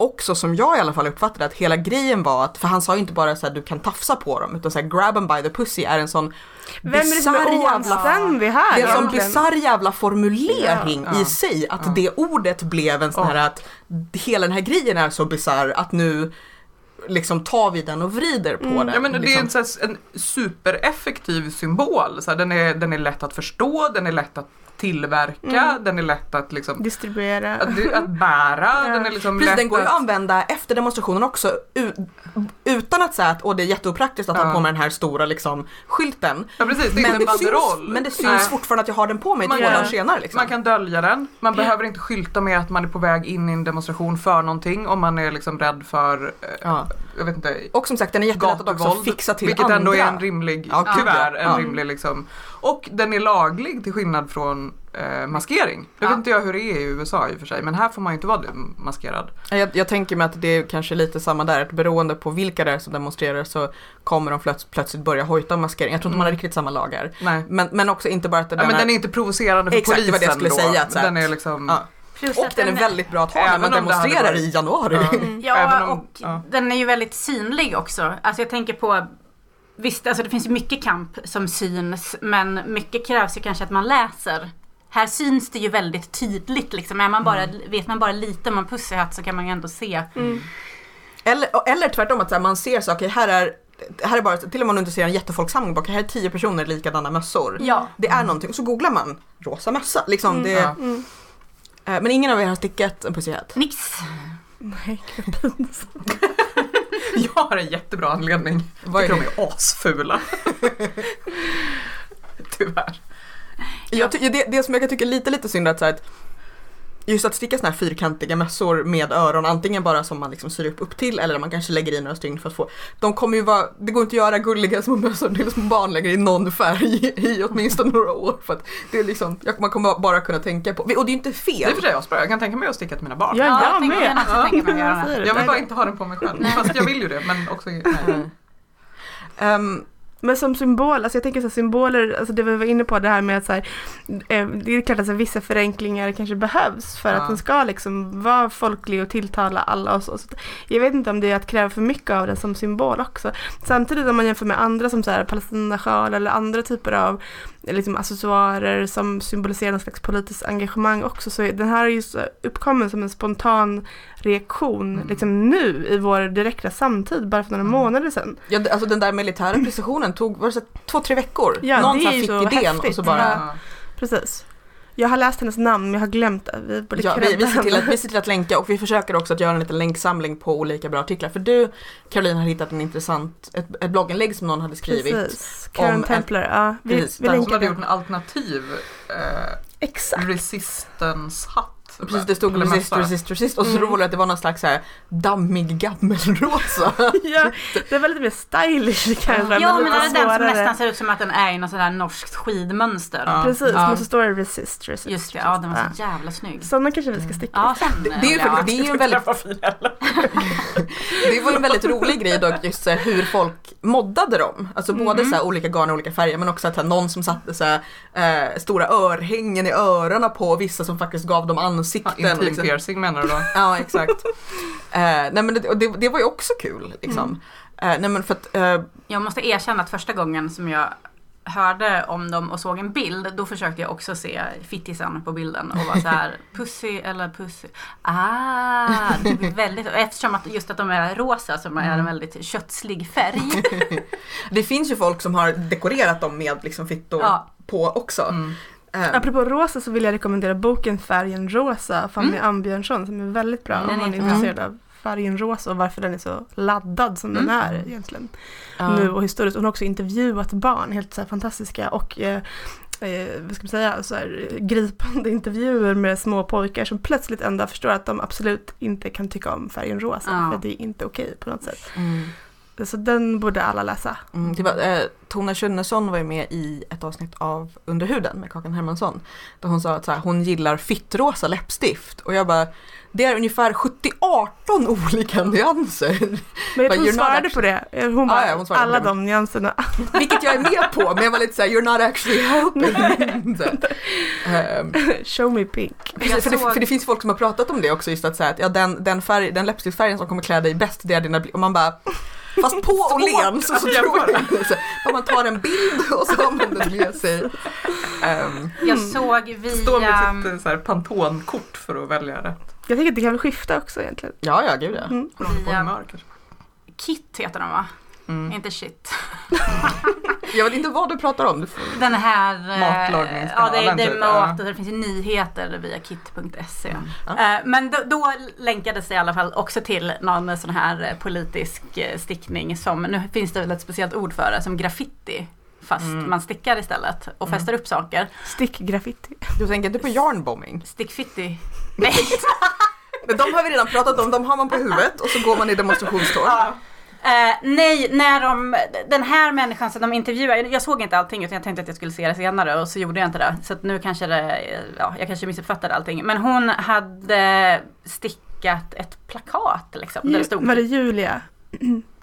Också som jag i alla fall uppfattade att hela grejen var att, för han sa ju inte bara så här, du kan tafsa på dem, utan så här, grab them by the pussy är en sån Vem är det som är oanständig här det är en sån bisarr jävla formulering Ja, ja, i sig att ja. det ordet blev en sån här att hela den här grejen är så bisarr att nu liksom tar vi den och vrider på Mm. den. Ja, men det är liksom. en, så här, en supereffektiv symbol. Så här, den, är, den är lätt att förstå, den är lätt att tillverka, Mm. den är lätt att, liksom, Distribuera. att, att bära. Ja. Den är liksom Precis, lätt den går att att... använda efter demonstrationen också utan att säga att åh, det är jätteopraktiskt att ha Ja. på mig den här stora liksom, skylten. Ja precis, det är Men det, syns, men det syns Nej. fortfarande att jag har den på mig Man två dagar senare. Liksom. Man kan dölja den, man behöver inte skylta med att man är på väg in i en demonstration för någonting om man är liksom rädd för, eh, ja. jag vet inte, Och som sagt den är jättelätt att också fixa till Vilket andra. ändå är en rimlig, Ja, tyvärr, en rimlig liksom. Och den är laglig till skillnad från eh, maskering. Nu Ja. vet inte jag hur det är i USA i och för sig, men här får man ju inte vara maskerad. Jag, jag tänker mig att det är kanske lite samma där, att beroende på vilka det är som demonstrerar så kommer de plöts- plötsligt börja hojta om maskering. Jag tror inte man har riktigt samma lagar. Nej. Men, men också inte bara att Ja, men den är inte provocerande för Exakt, det polisen var det jag skulle då. säga, att Den är liksom... Ja. Plus Och att den är väldigt bra att ha när man det demonstrerar varit- i januari. Ja. Mm. Ja, om- och ja. den är ju väldigt synlig också. Alltså jag tänker på Visst, alltså det finns ju mycket kamp som syns, men mycket krävs ju kanske att man läser. Här syns det ju väldigt tydligt liksom. Är man bara, Vet man bara lite om en pussyhatt så kan man ju ändå se. Mm. Eller, eller tvärtom att så här, man ser saker, här är här är bara, till och med om du inte ser en jättefolksamling bak, här är tio personer i likadana mössor. Ja. Det är någonting, så googlar man rosa mössa. Liksom, Mm. det, Ja. Mm. men ingen av er har stickat en pussyhatt. Nix. Nej. Jag har en jättebra anledning. Vad är det? de är asfula. Tyvärr. Jag ty- det, det som jag kan tycka är lite, lite synd är att, så här, att just att sticka såna här fyrkantiga mössor med öron, antingen bara som man liksom syr upp, upp till eller man kanske lägger i några stygn för att få. De kommer ju vara, det går inte att göra gulliga små mössor till små barn lägger i någon färg i åtminstone några år. För att det är liksom, jag- man kommer bara kunna tänka på, och det är ju inte Det är fel. för sig. Jag kan tänka mig att sticka till mina barn. Ja, Ja, jag jag tänker med. gärna att tänka mig att göra det. Jag vill bara inte ha den på mig själv. Fast jag vill ju det, men också... Nej. Mm. Men som symbol, alltså jag tänker så symboler, alltså det vi var inne på det här med att så här, eh, det är klart att så här, vissa förenklingar kanske behövs för Ja. att den ska liksom vara folklig och tilltala alla och så. så jag vet inte om det är att kräva för mycket av den som symbol också. Samtidigt om man jämför med andra som så här Palestinasjal eller andra typer av eh, liksom, accessoarer som symboliserar någon slags politiskt engagemang också så den här är ju uppkommen som en spontan reaktion Mm. liksom nu i vår direkta samtid bara för några Mm. månader sedan. ja, alltså den där militära precisionen tog, var det så två, tre veckor? Ja, Någon fick så idén och häftigt. så bara Ja. Precis. Jag har läst hennes namn men jag har glömt det. Vi borde Ja, vi, vi, ser till att, vi ser till att länka och vi försöker också att göra en liten länksamling på olika bra artiklar. För du, Caroline, har hittat en intressant, ett, ett blogginlägg som någon hade skrivit. Precis. Karen om en- Templar. Ja, vi, Precis, vi där Hon länkar hade gjort en alternativ eh, Exakt. resistance-hatt. Precis, det stod resist, resist, resist och så Mm. roligt att det var någon slags så här dammig gammelrosa. ja, det var lite mer stylish kanske. Ja, men lite är det den som nästan ser ut som att den är i något sådär norskt skidmönster? Ja. Precis, Ja. men så står det resist, resist. Just det, ja den var Ja. så jävla snygg. Sådana kanske vi ska sticka Ja, sen Det, det, är ju, faktiskt- det är ju en väldigt, det var en väldigt rolig grej dock just så här, hur folk moddade dem. Alltså både Mm. så här, olika garn och olika färger men också att här, någon som satte så här, eh, stora örhängen i öronen på vissa som faktiskt gav dem ansikten. Intim liksom. piercing menar du då? Ja, exakt. eh, nej men det, och det, det var ju också kul liksom. Eh, nej men för att, eh, Jag måste erkänna att första gången som jag hörde om dem och såg en bild, då försökte jag också se fittisen på bilden och var så här, pussy eller pussy. Ah, det blir väldigt, eftersom att just att de är rosa som är en väldigt kötslig färg. det finns ju folk som har dekorerat dem med liksom fittor Ja. på också. Mm. Eh, Apropå rosa så vill jag rekommendera boken Färgen rosa Fanny Ambjörnsson som är väldigt bra Mm, om man är den intresserad av färgen rosa och varför den är så laddad som den Mm. är egentligen. ja. nu och historiskt. Hon har också intervjuat barn, helt så här fantastiska och eh, eh, vad ska man säga, så här, gripande intervjuer med små pojkar som plötsligt ändå förstår att de absolut inte kan tycka om färgen rosa Ja. för det är inte okej på något sätt. Mm. Så den borde alla läsa. Mm, det var, eh, Tona Schunnesson var ju med i ett avsnitt av Under huden med Kakan Hermansson. Där hon sa att så här, hon gillar fittrosa läppstift och jag bara det är ungefär 70-18 olika nyanser. Men hon svarade actually- på det. Hon bara, ja, hon alla de nyanserna. Vilket jag är med på, men jag var lite såhär, you're not actually helping. Ehm, Show me pink. Precis, för, det, för det finns folk som har pratat om det också, just att säga att ja, den, den, färg, den läppstiftsfärgen som kommer klä dig bäst, det är dina Och man bara, fast på Åhléns så, så tror jag om man tar en bild och så har man den med sig. Ehm, Jag såg Stå med via... sitt eh, så här, Pantone-kort för att välja rätt. Jag tänker att det kan väl skifta också egentligen. ja, ja, gud ja. Mm. Via-. Kit heter de va? Mm. Inte shit. Jag vet inte vad du pratar om. Du får... Den här... eh, Matlagningskanalen, Ja, det, det är typ, mat och det finns ju nyheter via kit.se. Ja. Eh, Men då, då länkades det i alla fall också till någon sån här eh, politisk eh, stickning som, nu finns det väl ett speciellt ord för det, som graffiti. Fast Mm. man stickar istället och fäster upp saker. Stick graffiti. Du tänker inte på yarnbombing? Stickfitti. Nej. Men de har vi redan pratat om, de har man på huvudet och så går man i demonstrationståg. Eh, nej, när de, den här människan som de intervjuar, jag såg inte allting utan jag tänkte att jag skulle se det senare och så gjorde jag inte det. Så att nu kanske det, ja, jag kanske missuppfattade allting. Men hon hade stickat ett plakat liksom. Där det stod, Var det Julia?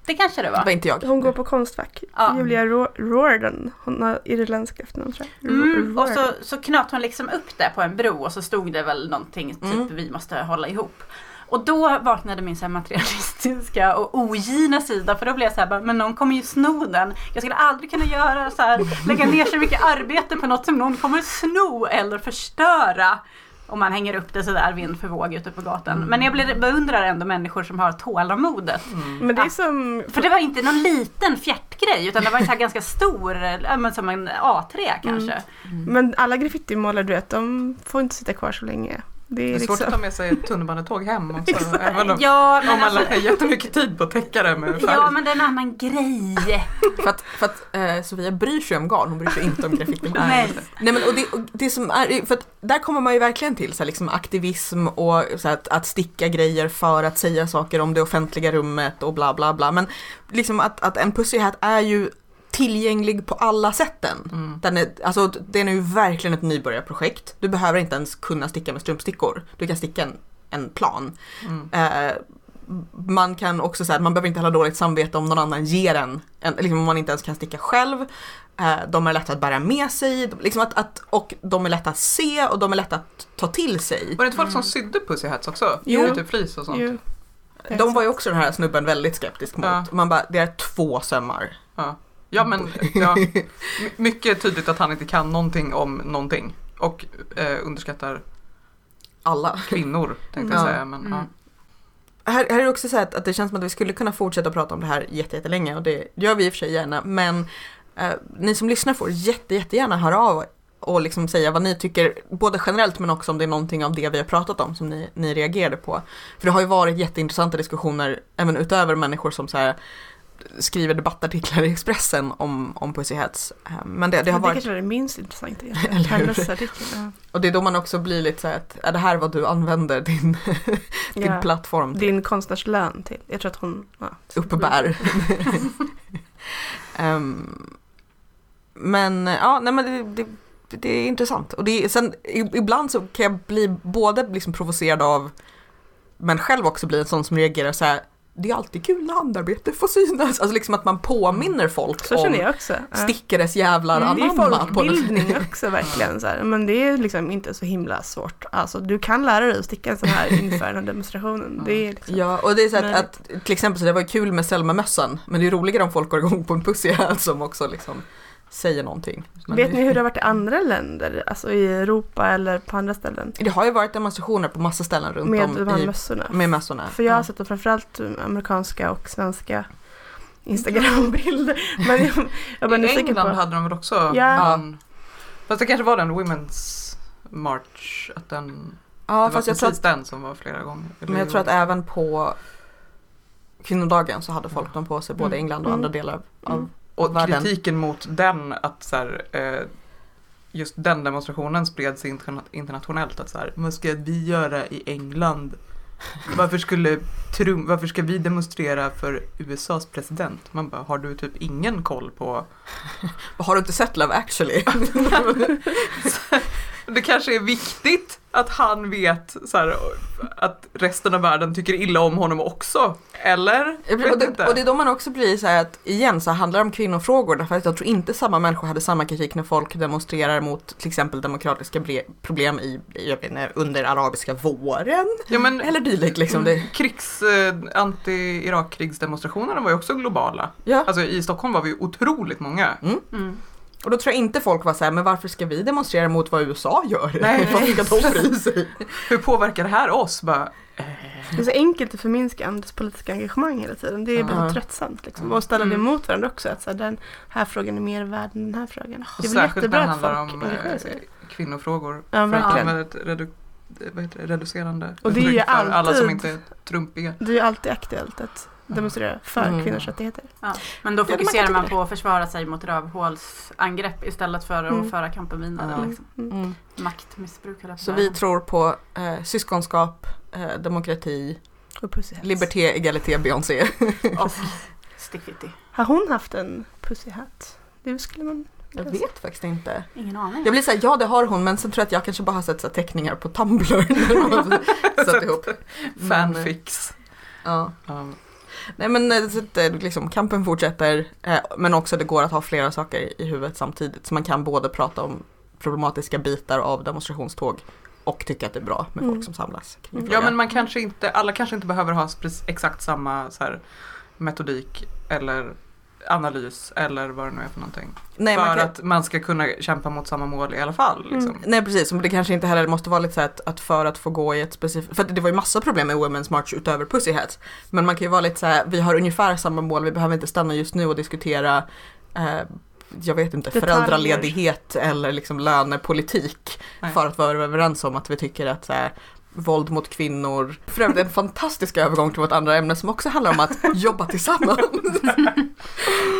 det kanske det Det var. var inte jag. Hon går på Konstfack. Ja. Julia Ro- Rorden. Hon har irländska efternamn tror jag. Mm, och så, så knöt hon liksom upp det på en bro och så stod det väl någonting typ Mm. vi måste hålla ihop. Och då vaknade min så materialistiska och ogina sida för då blev jag så här, bara, men någon kommer ju sno den. Jag skulle aldrig kunna göra så här, lägga ner så mycket arbete på något som någon kommer sno eller förstöra. Om man hänger upp det sådär vind för våg ute på gatan. Men jag beundrar ändå människor som har tålamodet. Men det är som... För det var inte någon liten fjärtgrej utan det var en så ganska stor, men som en A3 kanske. Men alla graffitimålare du vet, de får inte sitta kvar så länge. Det Det är är svårt liksom... att ta med sig ett tunnelbanetåg hem också. Även om, Ja, om men man alltså, lägger jättemycket tid på att täcka det med färg. Ja men det är en annan grej. För att, för att eh, Sofia bryr sig om garn, hon bryr sig inte om graffiti. Nej. Nej men och det, och det som är, för att där kommer man ju verkligen till så här, liksom aktivism och så här, att, att sticka grejer för att säga saker om det offentliga rummet och bla bla bla. Men liksom att, att en Pussy Hat är ju tillgänglig på alla sätten. Mm. Den är, alltså, den är ju verkligen ett nybörjarprojekt. Du behöver inte ens kunna sticka med strumpstickor. Du kan sticka en, en plan. Mm. Eh, man kan också säga att man behöver inte ha dåligt samvete om någon annan ger en, en liksom om man inte ens kan sticka själv. Eh, de är lätta att bära med sig, liksom att, att, och de är lätta att se och de är lätta att ta till sig. Var det inte folk som sydde Pussy Hats också? Jo. Typ flis och sånt. ju, De var ju också den här snubben väldigt skeptisk mot. Ja. Man bara, det är två sömmar. Ja, ja men ja, My- mycket tydligt att han inte kan någonting om någonting. Och eh, underskattar Alla. kvinnor tänkte Ja. jag säga. Men, Mm. ja. Här, här är det också så att, att det känns som att vi skulle kunna fortsätta prata om det här jätte- jättelänge och det gör vi i och för sig gärna. Men eh, ni som lyssnar får jätte, jättegärna höra av och liksom säga vad ni tycker, både generellt men också om det är någonting av det vi har pratat om som ni, ni reagerade på. För det har ju varit jätteintressanta diskussioner även utöver människor som så här, skriver debattartiklar i Expressen om, om Pussy Hats. Eh, Men det, det det, har varit kanske var det minst intressanta? Hennes artikel. Ja. Och det är då man också blir lite så här att, är det här vad du använder din, din Ja. plattform till? Din konstnärslön till. Jag tror att hon... Ja, Uppbär. Ehm, men ja, nej men det, det, det är intressant. Och det är, sen, ibland så kan jag bli både liksom provocerad av, men själv också bli en sån som reagerar så här. Det är alltid kul när handarbete får synas. Alltså liksom att man påminner folk Så om jag också. Ja. stickares jävlar Mm, det är anamma. på något- folkbildning också verkligen. Så här. Men det är liksom inte så himla svårt. Alltså du kan lära dig att sticka en sån här inför den här demonstrationen. Det är liksom, Ja, och det är så att, att till exempel så det var kul med Selma-mössan, men det är roligare om folk går igång på en pussy hat som också liksom säger någonting. Men Vet det, ni hur det har varit i andra länder? Alltså i Europa eller på andra ställen? det har ju varit demonstrationer på massa ställen runt Med om de här i, mössorna. med mössorna. För jag har Ja. sett framförallt amerikanska och svenska Instagram-bilder. Men jag, jag var I England på... hade de väl också Ja. en, Fast det kanske var den Women's March. Att den, Ja, det var fast jag precis tror, att, den som var flera gånger. men jag tror att även på kvinnodagen så hade folk dem på sig, både i Mm. England och andra delar av Mm. Och världen. kritiken mot den att så här, eh, just den demonstrationen spreds interna- internationellt. Att så här, vad ska vi göra i England? Varför, skulle Trump, varför ska vi demonstrera för USAs president? Man bara, har du typ ingen koll på? Har du inte sett Love actually? Det kanske är viktigt att han vet så här, att resten av världen tycker illa om honom också. Eller? Och det, inte. och det är då man också blir så här att igen så handlar det om kvinnofrågor därför att jag tror inte samma människor hade samma kritik när folk demonstrerar mot till exempel demokratiska problem i, jag vet inte, under arabiska våren ja, men, eller dylikt liksom. Det, krigs, eh, anti-Irak-krigsdemonstrationerna var ju också globala. ja. Alltså i Stockholm var vi ju otroligt många. Mm. Och då tror jag inte folk var så här, men varför ska vi demonstrera mot vad USA gör? Nej. Varför ska de bry sig? Hur påverkar det här oss? Bara, Det är så enkelt att förminska andras politiska engagemang hela tiden. Det är bara så tröttsamt. Liksom. Och ställa det Mm. mot varandra också. Att så här, den här frågan är mer värd än den här frågan. Det är väl jättebra att handlar folk om engagerar eh, sig. kvinnofrågor. Ja, för att använda ett redu, vad heter det, reducerande Och det är ju för alla som alltid- inte är trumpiga. Det är ju alltid aktuellt att demonstrera för Mm. kvinnors rättigheter. Men då Ja, fokuserar man på att försvara sig mot rövhålsangrepp istället för att Mm. föra kampen vidare. Mm. Liksom. Mm. Mm. Maktmissbruk Så vi tror på eh, syskonskap, eh, demokrati, liberté, egalité, Beyoncé. Och stickfitti. Har hon haft en pussyhatt? Det skulle man... Jag vet faktiskt inte. Ingen aning. Jag blir såhär, ja det har hon men sen tror jag att jag kanske bara har sett så här, teckningar på Tumblr när de satt ihop. Men, eh, Fanfics. Ja. Ja. Nej men eh, så att, eh, liksom, kampen fortsätter eh, men också det går att ha flera saker i huvudet samtidigt. Så man kan både prata om problematiska bitar av demonstrationståg och tycka att det är bra med Mm. folk som samlas Mm. ja men man kanske inte, alla kanske inte behöver ha exakt samma så här, metodik eller analys eller vad det nu är för någonting. Nej, för man kan, att man ska kunna kämpa mot samma mål i alla fall. Liksom. Mm. nej precis, men det kanske inte heller måste vara lite så att, att för att få gå i ett specifikt, för det var ju massa problem med Women's March utöver Pussy Hats. Men man kan ju vara lite så här, vi har ungefär samma mål, vi behöver inte stanna just nu och diskutera eh, jag vet inte, Detaljer. föräldraledighet eller liksom lönepolitik. Nej. För att vara överens om att vi tycker att så här, våld mot kvinnor, för övrigt en fantastisk övergång till vårt andra ämne som också handlar om att jobba tillsammans.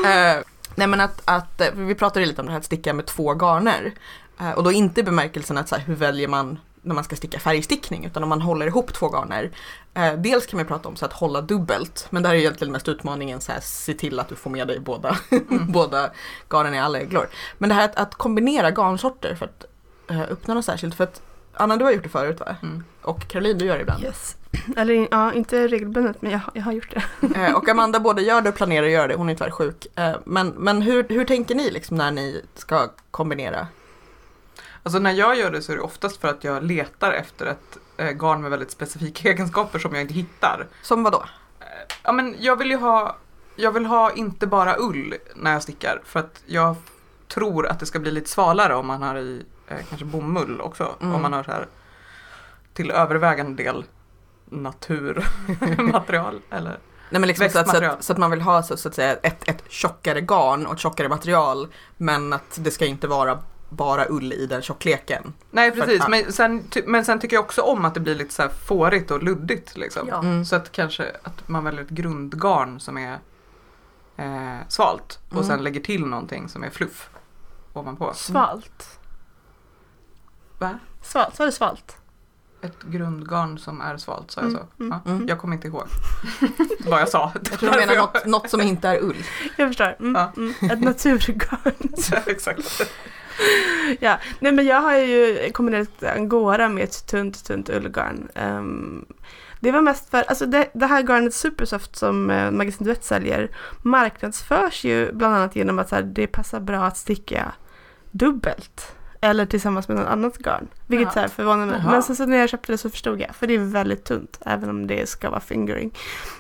eh, nej men att, att, eh, vi pratade lite om det här att sticka med två garner. Eh, och då inte i bemärkelsen att så här, hur väljer man när man ska sticka färgstickning utan om man håller ihop två garner. Eh, dels kan man prata om så att hålla dubbelt men där är egentligen mest utmaningen så här, se till att du får med dig båda, båda garnen i alla ägglor. Men det här att, att kombinera garnsorter för att eh, uppnå något särskilt för att Anna du har gjort det förut va? Mm. Och Caroline du gör det ibland. Yes. Eller ja, inte regelbundet men jag, jag har gjort det. Eh, och Amanda både gör det och planerar att göra det, hon är tyvärr sjuk. Eh, men men hur, hur tänker ni liksom när ni ska kombinera? Alltså när jag gör det så är det oftast för att jag letar efter ett eh, garn med väldigt specifika egenskaper som jag inte hittar. Som vad då? Ja men jag vill ju ha, jag vill ha inte bara ull när jag stickar för att jag tror att det ska bli lite svalare om man har i eh, kanske bomull också. Mm. Om man har så här till övervägande del naturmaterial eller Nej men liksom så att, så, att, så att man vill ha så, så att säga ett, ett tjockare garn och ett tjockare material men att det ska inte vara bara ull i den tjockleken. Nej precis, men sen, ty, men sen tycker jag också om att det blir lite så här fårigt och luddigt liksom. Ja. Mm. Så att kanske att man väljer ett grundgarn som är eh, svalt och Mm. sen lägger till någonting som är fluff ovanpå. Svalt. Va? Svalt, sa du svalt? Ett grundgarn som är svalt, sa jag Mm, så? mm, ja, mm. Jag kommer inte ihåg vad jag sa. Jag tror du menar något, något som inte är ull. Jag förstår. Mm, Ja. mm. Ett naturgarn. Exakt. ja, nej men jag har ju kombinerat angora med ett tunt, tunt ullgarn. Ehm, det var mest för, alltså det, det här garnet Supersoft som uh, Magasin Duett säljer marknadsförs ju bland annat genom att så här, det passar bra att sticka dubbelt. Eller tillsammans med något annat garn. Vilket Ja. så här förvånar mig. Jaha. Men sen så när jag köpte det så förstod jag. För det är väldigt tunt. Även om det ska vara fingering.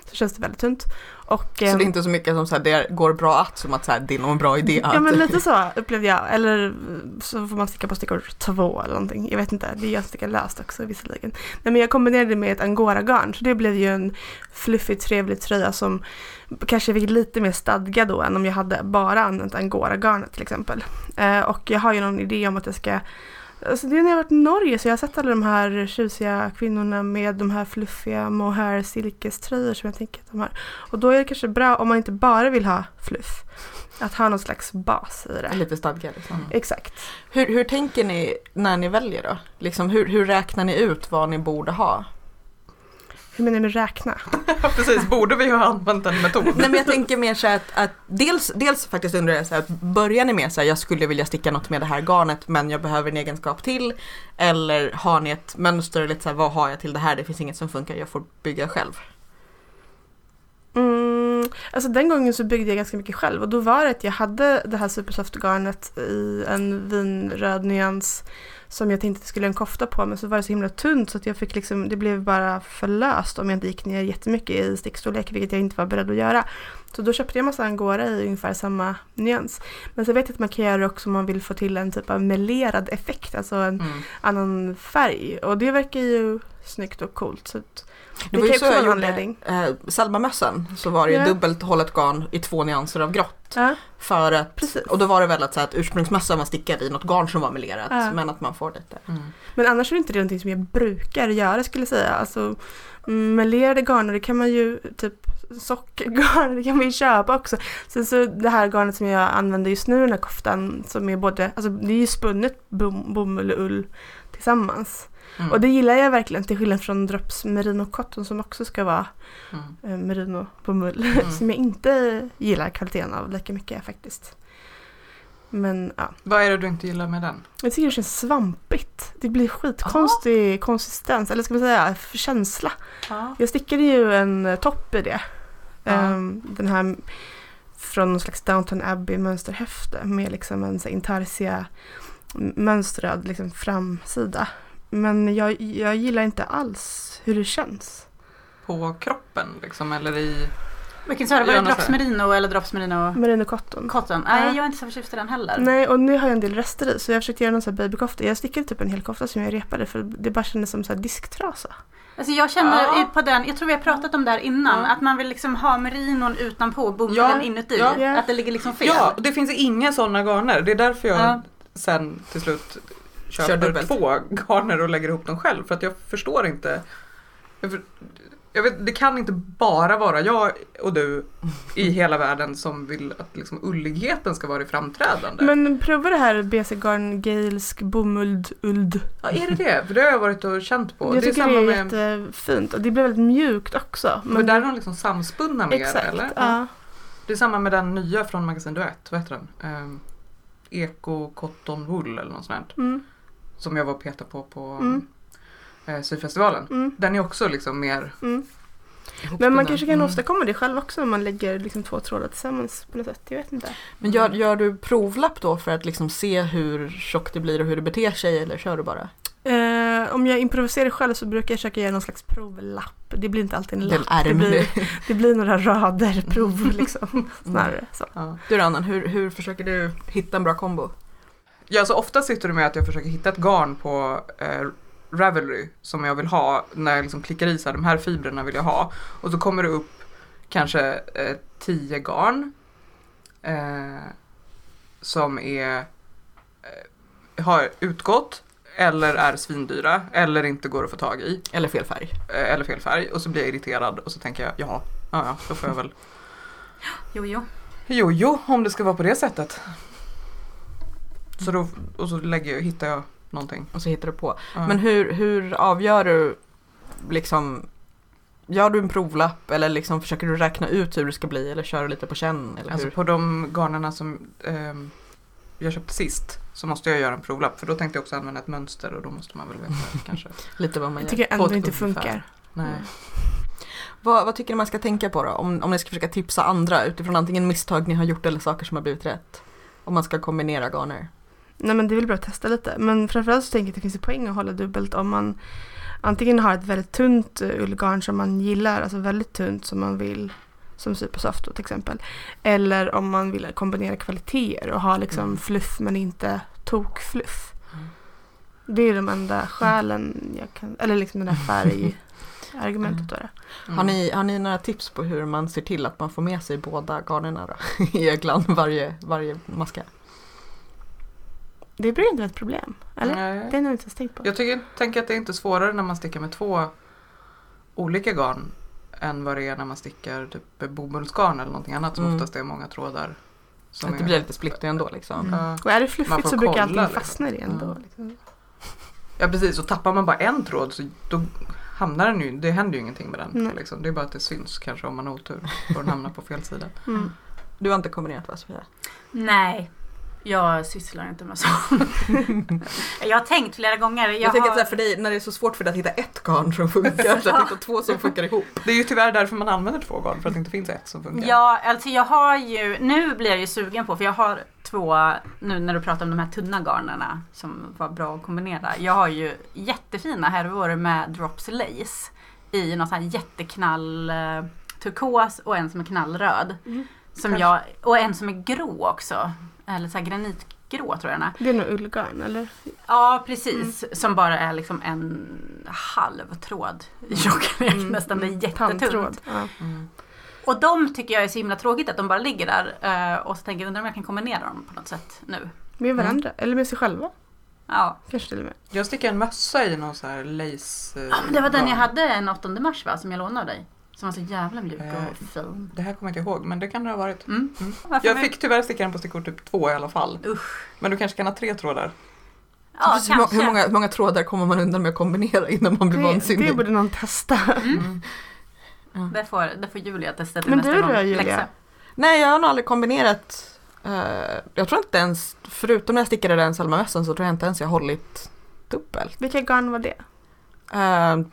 Så känns det väldigt tunt. Och, Så ehm, det är inte så mycket som så här, det går bra att som att så här, det är nog en bra idé att. Ja men lite så upplevde jag. Eller så får man sticka på stickor två eller någonting. Jag vet inte. Det är jag som stickar löst också visserligen. Nej, men jag kombinerade det med ett angora-garn. Så det blev ju en fluffig trevlig tröja som kanske fick lite mer stadga då än om jag hade bara använt angora-garnet till exempel. Eh, och jag har ju någon idé om att jag ska Alltså det är när jag har varit i Norge så jag har sett alla de här tjusiga kvinnorna med de här fluffiga mohair silkeströjor som jag tänker att de har. Och då är det kanske bra om man inte bara vill ha fluff. Att ha någon slags bas i det. Lite stadga liksom. Exakt. Hur, hur tänker ni när ni väljer då? Liksom, hur, hur räknar ni ut vad ni borde ha? Hur menar du med räkna? Precis, borde vi ha använt en metod? Nej men jag tänker mer så att, att dels, dels faktiskt undrar jag så här, att börjar ni med så här, jag skulle vilja sticka något med det här garnet men jag behöver en egenskap till. Eller har ni ett mönster, lite så här, vad har jag till det här, det finns inget som funkar, jag får bygga själv. Mm, alltså den gången så byggde jag ganska mycket själv och då var det att jag hade det här supersoft-garnet i en vinröd nyans som jag tänkte att det skulle en kofta på men så var det så himla tunt så att jag fick liksom, det blev bara för löst om jag inte gick ner jättemycket i stickstorlek vilket jag inte var beredd att göra. Så då köpte jag massa angora i ungefär samma nyans. Men så vet jag att man kan göra också om man vill få till en typ av melerad effekt, alltså en Mm. annan färg. Och det verkar ju snyggt och coolt. Så att Det var kan ju så också jag gjorde eh, Selma-mössan, så var det ju Ja. dubbelt hållet garn i två nyanser av grått. Ja, För att, precis. och då var det väl att, så att ursprungsmössan var stickad i något garn som var melerat Ja. men att man får lite. Mm. Men annars är det inte det någonting som jag brukar göra skulle jag säga. Alltså mm, melerade garner det kan man ju typ sockergarn det kan man ju köpa också. Sen så det här garnet som jag använder just nu den här koftan som är både, alltså det är ju spunnet bom, bomull och ull tillsammans. Mm. Och det gillar jag verkligen till skillnad från Drops Merino Cotton som också ska vara Mm. eh, merino bomull. Mm. som jag inte gillar kvaliteten av lika mycket faktiskt. Men ja, Vad är det du inte gillar med den? jag tycker det känns svampigt. Det blir skitkonstig konsistens, eller ska man säga känsla. Ja. Jag stickade ju en eh, topp i det. Ehm, den här från någon slags Downton Abbey mönsterhäfte med liksom en intarsia mönstrad liksom framsida. Men jag, jag gillar inte alls hur det känns. På kroppen liksom, eller i... Vilken sa du? Var det Drops. Merino eller Drops Merino Merino Cotton. Cotton? Ja. Nej, jag är inte så förtjust i den heller. Nej, och nu har jag en del rester i så jag försökte göra någon sån här babykofta. Jag stickade typ en hel kofta som jag repade för det bara kändes som så här disktrasa. Alltså jag känner Ja. på den, jag tror vi har pratat om det här innan, Ja. att man vill liksom ha merinon utanpå och bomullen Ja, inuti. Att det ligger liksom fel. Ja, det finns inga sådana garner. Det är därför jag Ja. sen till slut köper två garner och lägger ihop dem själv. För att jag förstår inte. Jag, vet, det kan inte bara vara jag och du i hela världen som vill att liksom ulligheten ska vara i framträdande. Men prova det här BC Garn Gailsk bomull uld. ja, är det det? För det har jag varit och känt på. Jag det är tycker samma det är med... jättefint och det blir väldigt mjukt också. Men där är de liksom samspunna mer Exakt, eller? ja. Det är samma med den nya från Magasin Duett. Vad heter den? Um, Eko Cotton Wool eller något sånt. Mm, Som jag var och petade på på Mm. eh, syfestivalen. mm, Den är också liksom mer mm. Men man kanske kan Mm. åstadkomma det själv också om man lägger liksom två trådar tillsammans på något sätt. Jag vet inte. Men gör, gör du provlapp då för att liksom se hur tjockt det blir och hur det beter sig eller kör du bara? Eh, om jag improviserar själv så brukar jag försöka göra någon slags provlapp. Det blir inte alltid en Det är lapp. Det blir, det blir några rader prov liksom. Snarare så. Ja. Du Rannan, hur, hur försöker du hitta en bra kombo? Ja, så ofta sitter det med att jag försöker hitta ett garn på eh, Ravelry som jag vill ha när jag liksom klickar i så här, de här fibrerna vill jag ha. Och så kommer det upp kanske eh, tio garn eh, som är eh, har utgått eller är svindyra eller inte går att få tag i Eller fel färg? eh, eller fel färg och så blir jag irriterad och så tänker jag jaha, ja, ja då får jag väl Jo, jo. Jo, jo, om det ska vara på det sättet. Så då, och så lägger jag, hittar jag någonting. Och så hittar du på. Ja. Men hur, hur avgör du liksom Gör du en provlapp eller liksom försöker du räkna ut hur det ska bli eller kör du lite på känn? Eller alltså hur? på de garnerna som ehm, jag köpte sist så måste jag göra en provlapp för då tänkte jag också använda ett mönster och då måste man väl veta kanske. Lite vad man Jag gör. tycker På ändå inte ungefär. funkar. Nej. Vad, vad tycker ni man ska tänka på då? Om, om ni ska försöka tipsa andra utifrån antingen misstag ni har gjort eller saker som har blivit rätt. Om man ska kombinera garner. Nej men det är väl bra att testa lite. Men framförallt så tänker jag att det finns en poäng att hålla dubbelt om man antingen har ett väldigt tunt eh, ullgarn som man gillar, alltså väldigt tunt som man vill som Supersoft då till exempel. Eller om man vill kombinera kvaliteter och ha liksom Mm. fluff men inte tokfluff. Mm. Det är de enda skälen jag kan, eller liksom den här färgargumentet då. då. Mm. Har, ni, har ni några tips på hur man ser till att man får med sig båda garnerna då? I öglan varje, varje maska? Det brukar inte ett problem, eller? Nej. Det jag nog inte ens tänkt på. Jag tycker, tänker att det är inte svårare när man stickar med två olika garn än vad det är när man stickar typ bomullsgarn eller någonting annat som Mm. oftast är många trådar. Som att det är- blir lite splitter ändå liksom. Mm. Och är det fluffigt så brukar allting liksom. fastna i det ändå. Ja. Liksom. Ja precis, och tappar man bara en tråd så då hamnar den ju, det händer ju ingenting med den. Liksom. Det är bara att det syns kanske om man har otur och den hamnar på fel sida. Mm. Du har inte kombinerat va Sofia? Nej, jag sysslar inte med sånt. jag har tänkt flera gånger. Jag, Jag, tänker har... att för dig, när det är så svårt för dig att hitta ett garn som funkar, så att hitta två som funkar ihop. Det är ju tyvärr därför man använder två garn, för att det inte finns ett som funkar. Ja, alltså jag har ju, nu blir jag ju sugen på, för jag har två, nu när du pratar om de här tunna garnerna som var bra att kombinera. Jag har ju jättefina härvor med drops lace i någon sån här jätteknall eh, turkos och en som är knallröd. Mm. Som jag, och en som är grå också. Eller så här granitgrå tror jag den är. Det är nog ullgarn eller? Ja precis, som bara är liksom en halv tråd i tjocklek Mm, nästan. Det är mm. jättetunt. Ja. Mm. Och de tycker jag är så himla tråkigt att de bara ligger där. eh, Och så tänker jag undrar om jag kan kombinera dem på något sätt nu. Med varandra, eller med sig själva. Ja, Kanske till och med. Jag sticker en mössa i någon sån här lace... eh, Ja, men det var den jag hade en 8 mars va, som jag lånade av dig. Som var så jävla mjuk Eh, och fin. Det här kommer jag inte ihåg, men det kan det ha varit. Mm. Mm. Jag fick tyvärr sticka den på stickor typ två i alla fall. Usch. Men du kanske kan ha tre trådar? Ja, Precis, hur, kanske. hur, många, hur många trådar kommer man undan med att kombinera innan man blir Det, vansinnig? det borde någon testa. Mm. Det får, det får Julia testa till Men nästa du gång. då, Julia? Läxa. Nej, jag har nog aldrig kombinerat. eh, jag tror inte ens, förutom när jag stickade den Selma-mössan så tror jag inte ens jag hållit dubbelt. Vilka garn var det? Uh,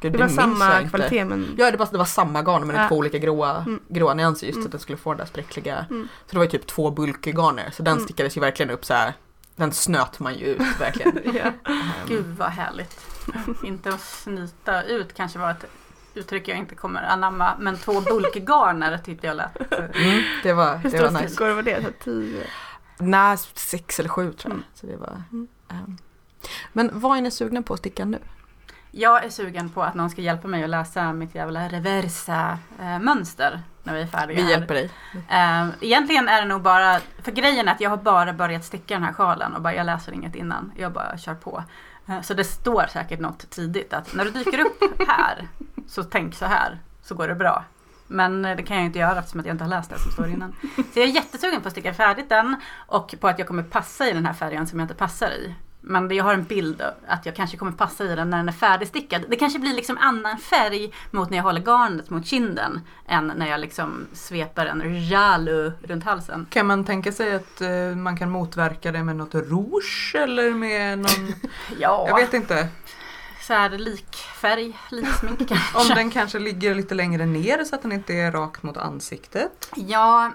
Det var samma kvalitet men... Ja, det var, det var samma garn men Ja. två olika gråa, Mm. gråa nyanser just Mm. att den skulle få den där spräckliga. Mm. Så det var ju typ två bulkgarner så den Mm. stickades ju verkligen upp så här. Den snöt man ju ut verkligen. ja. Ehm, Gud vad härligt. inte att snyta ut kanske var ett uttryck jag inte kommer anamma. Men två bulkgarner tyckte jag lät. Mm, det var, Hur det var stora nice. stickor var det? Så tio? Nej, sex eller sju tror jag. Mm. Så det var, Mm. ehm. Men vad är ni sugna på att sticka nu? Jag är sugen på att någon ska hjälpa mig att läsa mitt jävla reversa eh, mönster när vi är färdiga. Vi här. hjälper dig. Eh, egentligen är det nog bara, för grejen är att jag har bara börjat sticka den här sjalen och bara jag läser inget innan. Jag bara kör på. Eh, så det står säkert något tidigt att när du dyker upp här så tänk så här så går det bra. Men eh, det kan jag inte göra eftersom att jag inte har läst det som står innan. Så jag är jättesugen på att sticka färdigt den och på att jag kommer passa i den här färgen som jag inte passar i. Men jag har en bild att jag kanske kommer passa i den när den är färdigstickad. Det kanske blir liksom annan färg mot när jag håller garnet mot kinden än när jag liksom sveper en jalu runt halsen. Kan man tänka sig att eh, man kan motverka det med något rouge eller med någon... Ja, Jag vet inte. så här likfärg, liksmink Om kanske. den kanske ligger lite längre ner så att den inte är rakt mot ansiktet. Ja,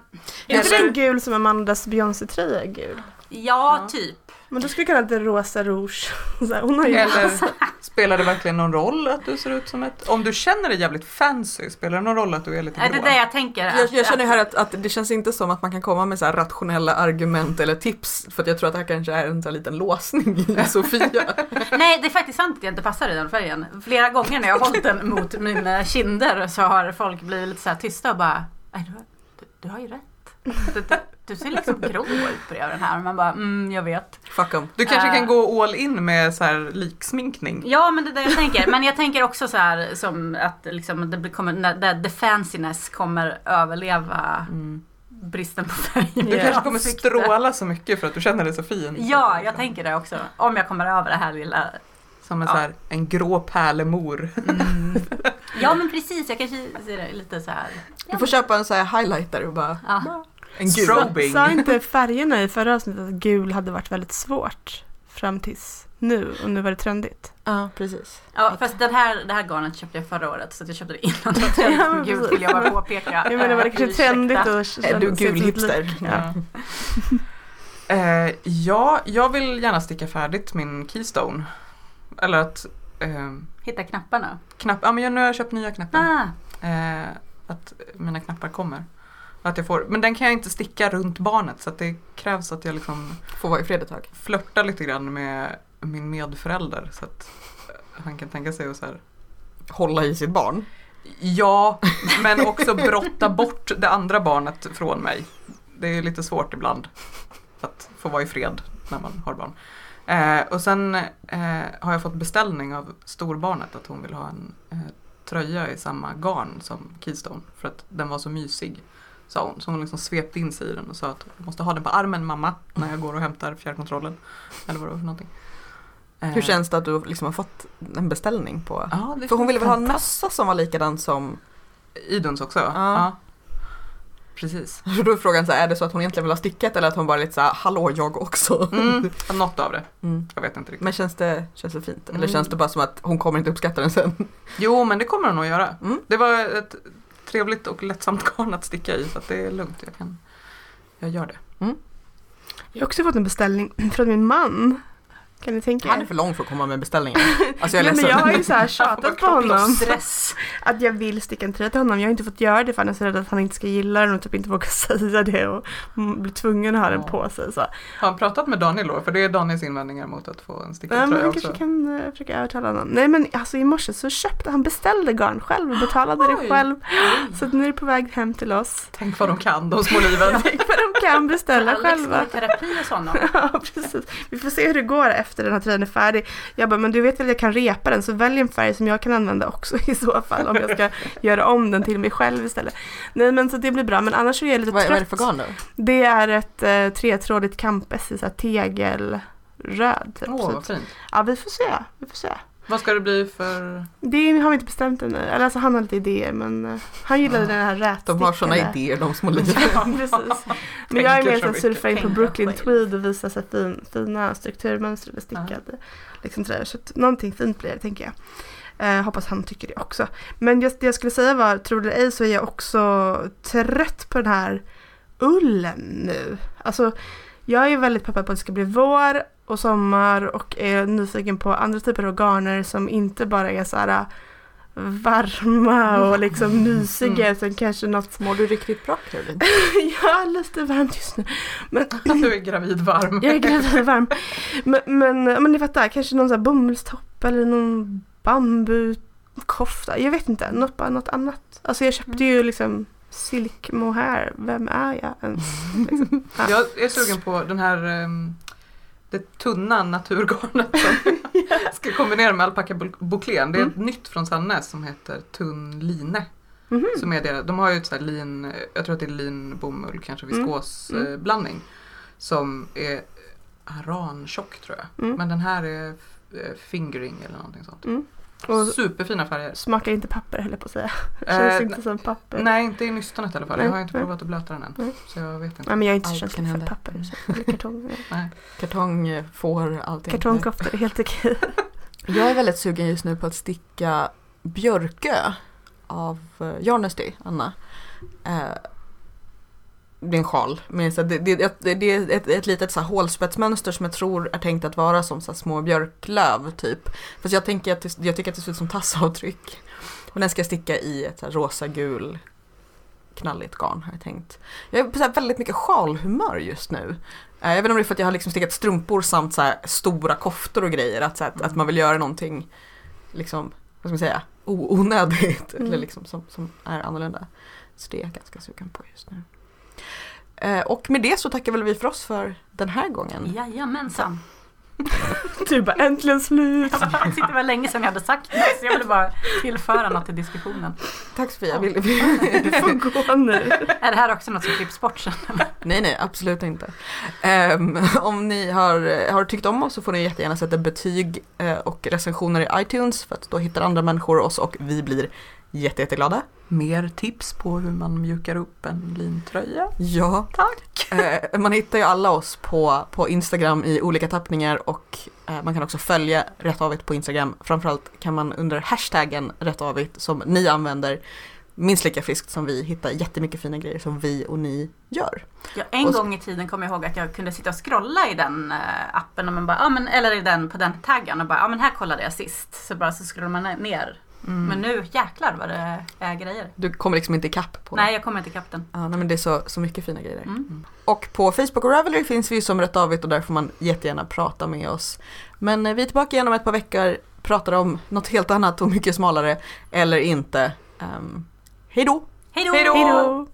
Är inte den gul som Amandas Beyoncé-tröja är gul? ja, Ja. typ. Men då skulle kunna ha lite rosa rouge. Så här, hon har ju Eller spelar det verkligen någon roll att du ser ut som ett... Om du känner dig jävligt fancy, spelar det någon roll att du är lite Är det grå? det jag tänker? Jag, att- jag känner här att, att det känns inte som att man kan komma med så här rationella argument eller tips för att jag tror att det här kanske är en så här liten låsning i Sofia. Nej, det är faktiskt sant att jag inte passar i den färgen. Flera gånger när jag har hållit den mot mina kinder så har folk blivit lite så här tysta och bara "Nej, du, har- du, du har ju rätt. Du, ser liksom grå ut bredvid den här. Och man bara, mm, jag vet. Fuck em. Du kanske Äh. kan gå all in med så här liksminkning. Ja, men det är det jag tänker. Men jag tänker också så här som att liksom, det blir- kommer, the fanciness kommer överleva Mm. bristen på färg. Du kanske kommer stråla så mycket för att du känner dig så fin. Ja, jag tänker det också. Om jag kommer över det här lilla... Som en, Ja. så här, en grå pärlemor. Ja, men precis. Jag kanske ser det lite så här. Du får köpa en så här highlighter och bara Ja. En gul. Strobing. Sa inte färgerna i förra avsnittet att gul hade varit väldigt svårt fram tills nu och nu var det trendigt? Ja, precis. Ja, fast den här, det här garnet köpte jag förra året så att jag köpte det innan det var trendigt. precis. vill jag bara påpeka. Jag menar var det kanske trendigt att Är du gul hipster? Ja. Eh, ja, jag vill gärna sticka färdigt min Keystone. Eller att eh, Hitta knapparna. knapp, ja, men jag, nu har jag köpt nya knappar. Ah, Eh, att mina knappar kommer. Att jag får, men den kan jag inte sticka runt barnet så det krävs att jag liksom Får vara i fred ett tag. flörtar lite grann med min medförälder så att han kan tänka sig att så här, Hålla i sitt barn. Ja, men också brotta bort det andra barnet från mig. Det är lite svårt ibland att få vara i fred när man har barn. Eh, och sen eh, har jag fått beställning av storbarnet att hon vill ha en eh, tröja i samma garn som Keystone för att den var så mysig. Sa hon. Så hon liksom svepte in sig i den och sa att jag måste ha den på armen mamma när jag går och hämtar fjärrkontrollen. Eller vad det var för någonting. Eh, Hur känns det att du liksom har fått en beställning på? Ja, För hon ville väl ha en mössa som var likadan som... Iduns också? Ja. Ja. Precis. Så då är frågan så här, är det så att hon egentligen vill ha stickat eller att hon bara lite så här, hallå jag också? Mm, något av det. Mm. Jag vet inte riktigt. Men känns det, känns det fint? Eller Mm. känns det bara som att hon kommer inte uppskatta den sen? Jo, men det kommer hon att göra. Mm. Det var ett trevligt och lättsamt garn att sticka i så att det är lugnt. Jag, kan, jag gör det. Mm. Jag har också fått en beställning från min man. Kan ni tänka Han är er? för lång för att komma med beställningar. Alltså jag är Nej, men jag har ju så här tjatat på honom Stress. att jag vill sticka en tröja till honom. Jag har inte fått göra det för han är så rädd att han inte ska gilla den och typ inte vågar säga det och blir tvungen att ha den Ja. på sig. Så. Har han pratat med Daniel då? För det är Daniels invändningar mot att få en Ja, stickad men tröja jag också. kanske kan uh, försöka övertala honom. Nej men alltså i morse så köpte han, beställde garn själv och betalade Oj. det själv. Så att nu är det på väg hem till oss. Tänk vad de kan, de små liven. Tänk vad de kan beställa Alex själva. i terapi hos honom. Ja, precis. Vi får se hur det går efter den här tröjan är färdig. Jag bara, men du vet väl jag kan repa den så välj en färg som jag kan använda också i så fall om jag ska göra om den till mig själv istället. Nej men så det blir bra men annars så är jag lite Vad, trött. vad är det för garn då? Det är ett eh, tretrådigt campes i så här tegelröd. Typ. Åh, så vad att, fint. ja vi får se, vi får se. Vad ska det bli för... Det har vi inte bestämt ännu. Eller alltså han har lite idéer men eh, han gillade den här rätstickade. De har sådana idéer de små liven. Ja, precis. Men jag är mer mycket. surfa in på Brooklyn. Tweed och visa sig fin, fina strukturmönster eller stickade liksom tröjor. Så att någonting fint blir det tänker jag. Eh, hoppas han tycker det också. Men just det jag skulle säga var, tror det eller ej så är jag också trött på den här ullen nu. Alltså jag är väldigt peppad på att det ska bli vår och sommar och är nyfiken på andra typer av garner som inte bara är så här äh, varma och liksom mysiga utan kanske något Mår du riktigt bra Caroline? Ja, lite varmt just nu. Men Du är gravid varm. jag är gravid varm. Men, men, men ni fattar, kanske någon sån här bomullstopp eller någon bambukofta. Jag vet inte, något, bara något annat. Alltså jag köpte ju liksom silk mohair. Vem är jag ens? Liksom. Ja. Jag är sugen på den här ehm, det tunna naturgarnet som jag ska kombinera med alpackabouclén. Det är ett nytt från Sannäs som heter tunn line. Mhm. Som är det. De har ju ett så här lin, jag tror att det är lin, bomull, kanske Mm. viskosblandning. Mm. Som är arantjock tror jag. Mm. Men den här är eh, fingering eller någonting sånt. Och Superfina färger. smakar inte papper heller på att säga. Eh, Känns inte som papper. Nej, inte i nystanet i alla fall. Nej, Jag har inte nej. provat att blöta den än. Nej. Så jag vet inte. Nej, men jag är inte så känslig för papper. Så, eller kartong. Nej. Kartong, eh, får, allting. Kartongkoftor är helt okej. Jag är väldigt sugen just nu på att sticka Björkö av uh, Jarnesty, Anna. Eh, en sjal. Men så det, det, det, det är ett, ett litet så här hålspetsmönster som jag tror är tänkt att vara som så små björklöv typ. Fast jag, tänker att det, jag tycker att det ser ut som tassavtryck. Och den ska jag sticka i ett så här rosa gul knalligt garn har jag tänkt. Jag är på så väldigt mycket sjalhumör just nu. Eh, Jag vet inte om det är för att jag har liksom stickat strumpor samt så här stora koftor och grejer. Att, så att, att man vill göra någonting liksom, vad ska man säga, onödigt. Mm. Eller liksom som, som är annorlunda. Så det är jag ganska sugen på just nu. Eh, och med det så tackar väl vi för oss för den här gången. Jajamensan. Du bara äntligen slut. Det var länge sedan jag hade sagt det så jag ville bara tillföra något till diskussionen. Tack Sofia. Vill, Du får gå nu. Är det här också något som klipps bort sen? nej, nej, absolut inte. Ehm, om ni har, har tyckt om oss så får ni jättegärna sätta betyg eh, och recensioner i iTunes för att då hittar andra människor oss och vi blir jätte, jätteglada. Mer tips på hur man mjukar upp en lintröja? Ja, Tack! Eh, man hittar ju alla oss på, på Instagram i olika tappningar och eh, man kan också följa Rättavigt på Instagram. Framförallt kan man under hashtaggen Rättavigt som ni använder minst lika friskt som vi hitta jättemycket fina grejer som vi och ni gör. Ja, en så- gång i tiden kommer jag ihåg att jag kunde sitta och scrolla i den eh, appen och man bara, ja, men, eller i den, på den taggen och bara, ja men här kollade jag sist. Så bara så scrollar man ner. Mm. Men nu jäklar vad det är grejer. Du kommer liksom inte ikapp på Nej, jag kommer inte ikapp den. Ja, nej, men det är så, så mycket fina grejer. Mm. Och på Facebook och Ravelry finns vi som Rättavigt och där får man jättegärna prata med oss. Men eh, vi är tillbaka igen om ett par veckor, pratar om något helt annat och mycket smalare eller inte. Um! Hej då! Hej då.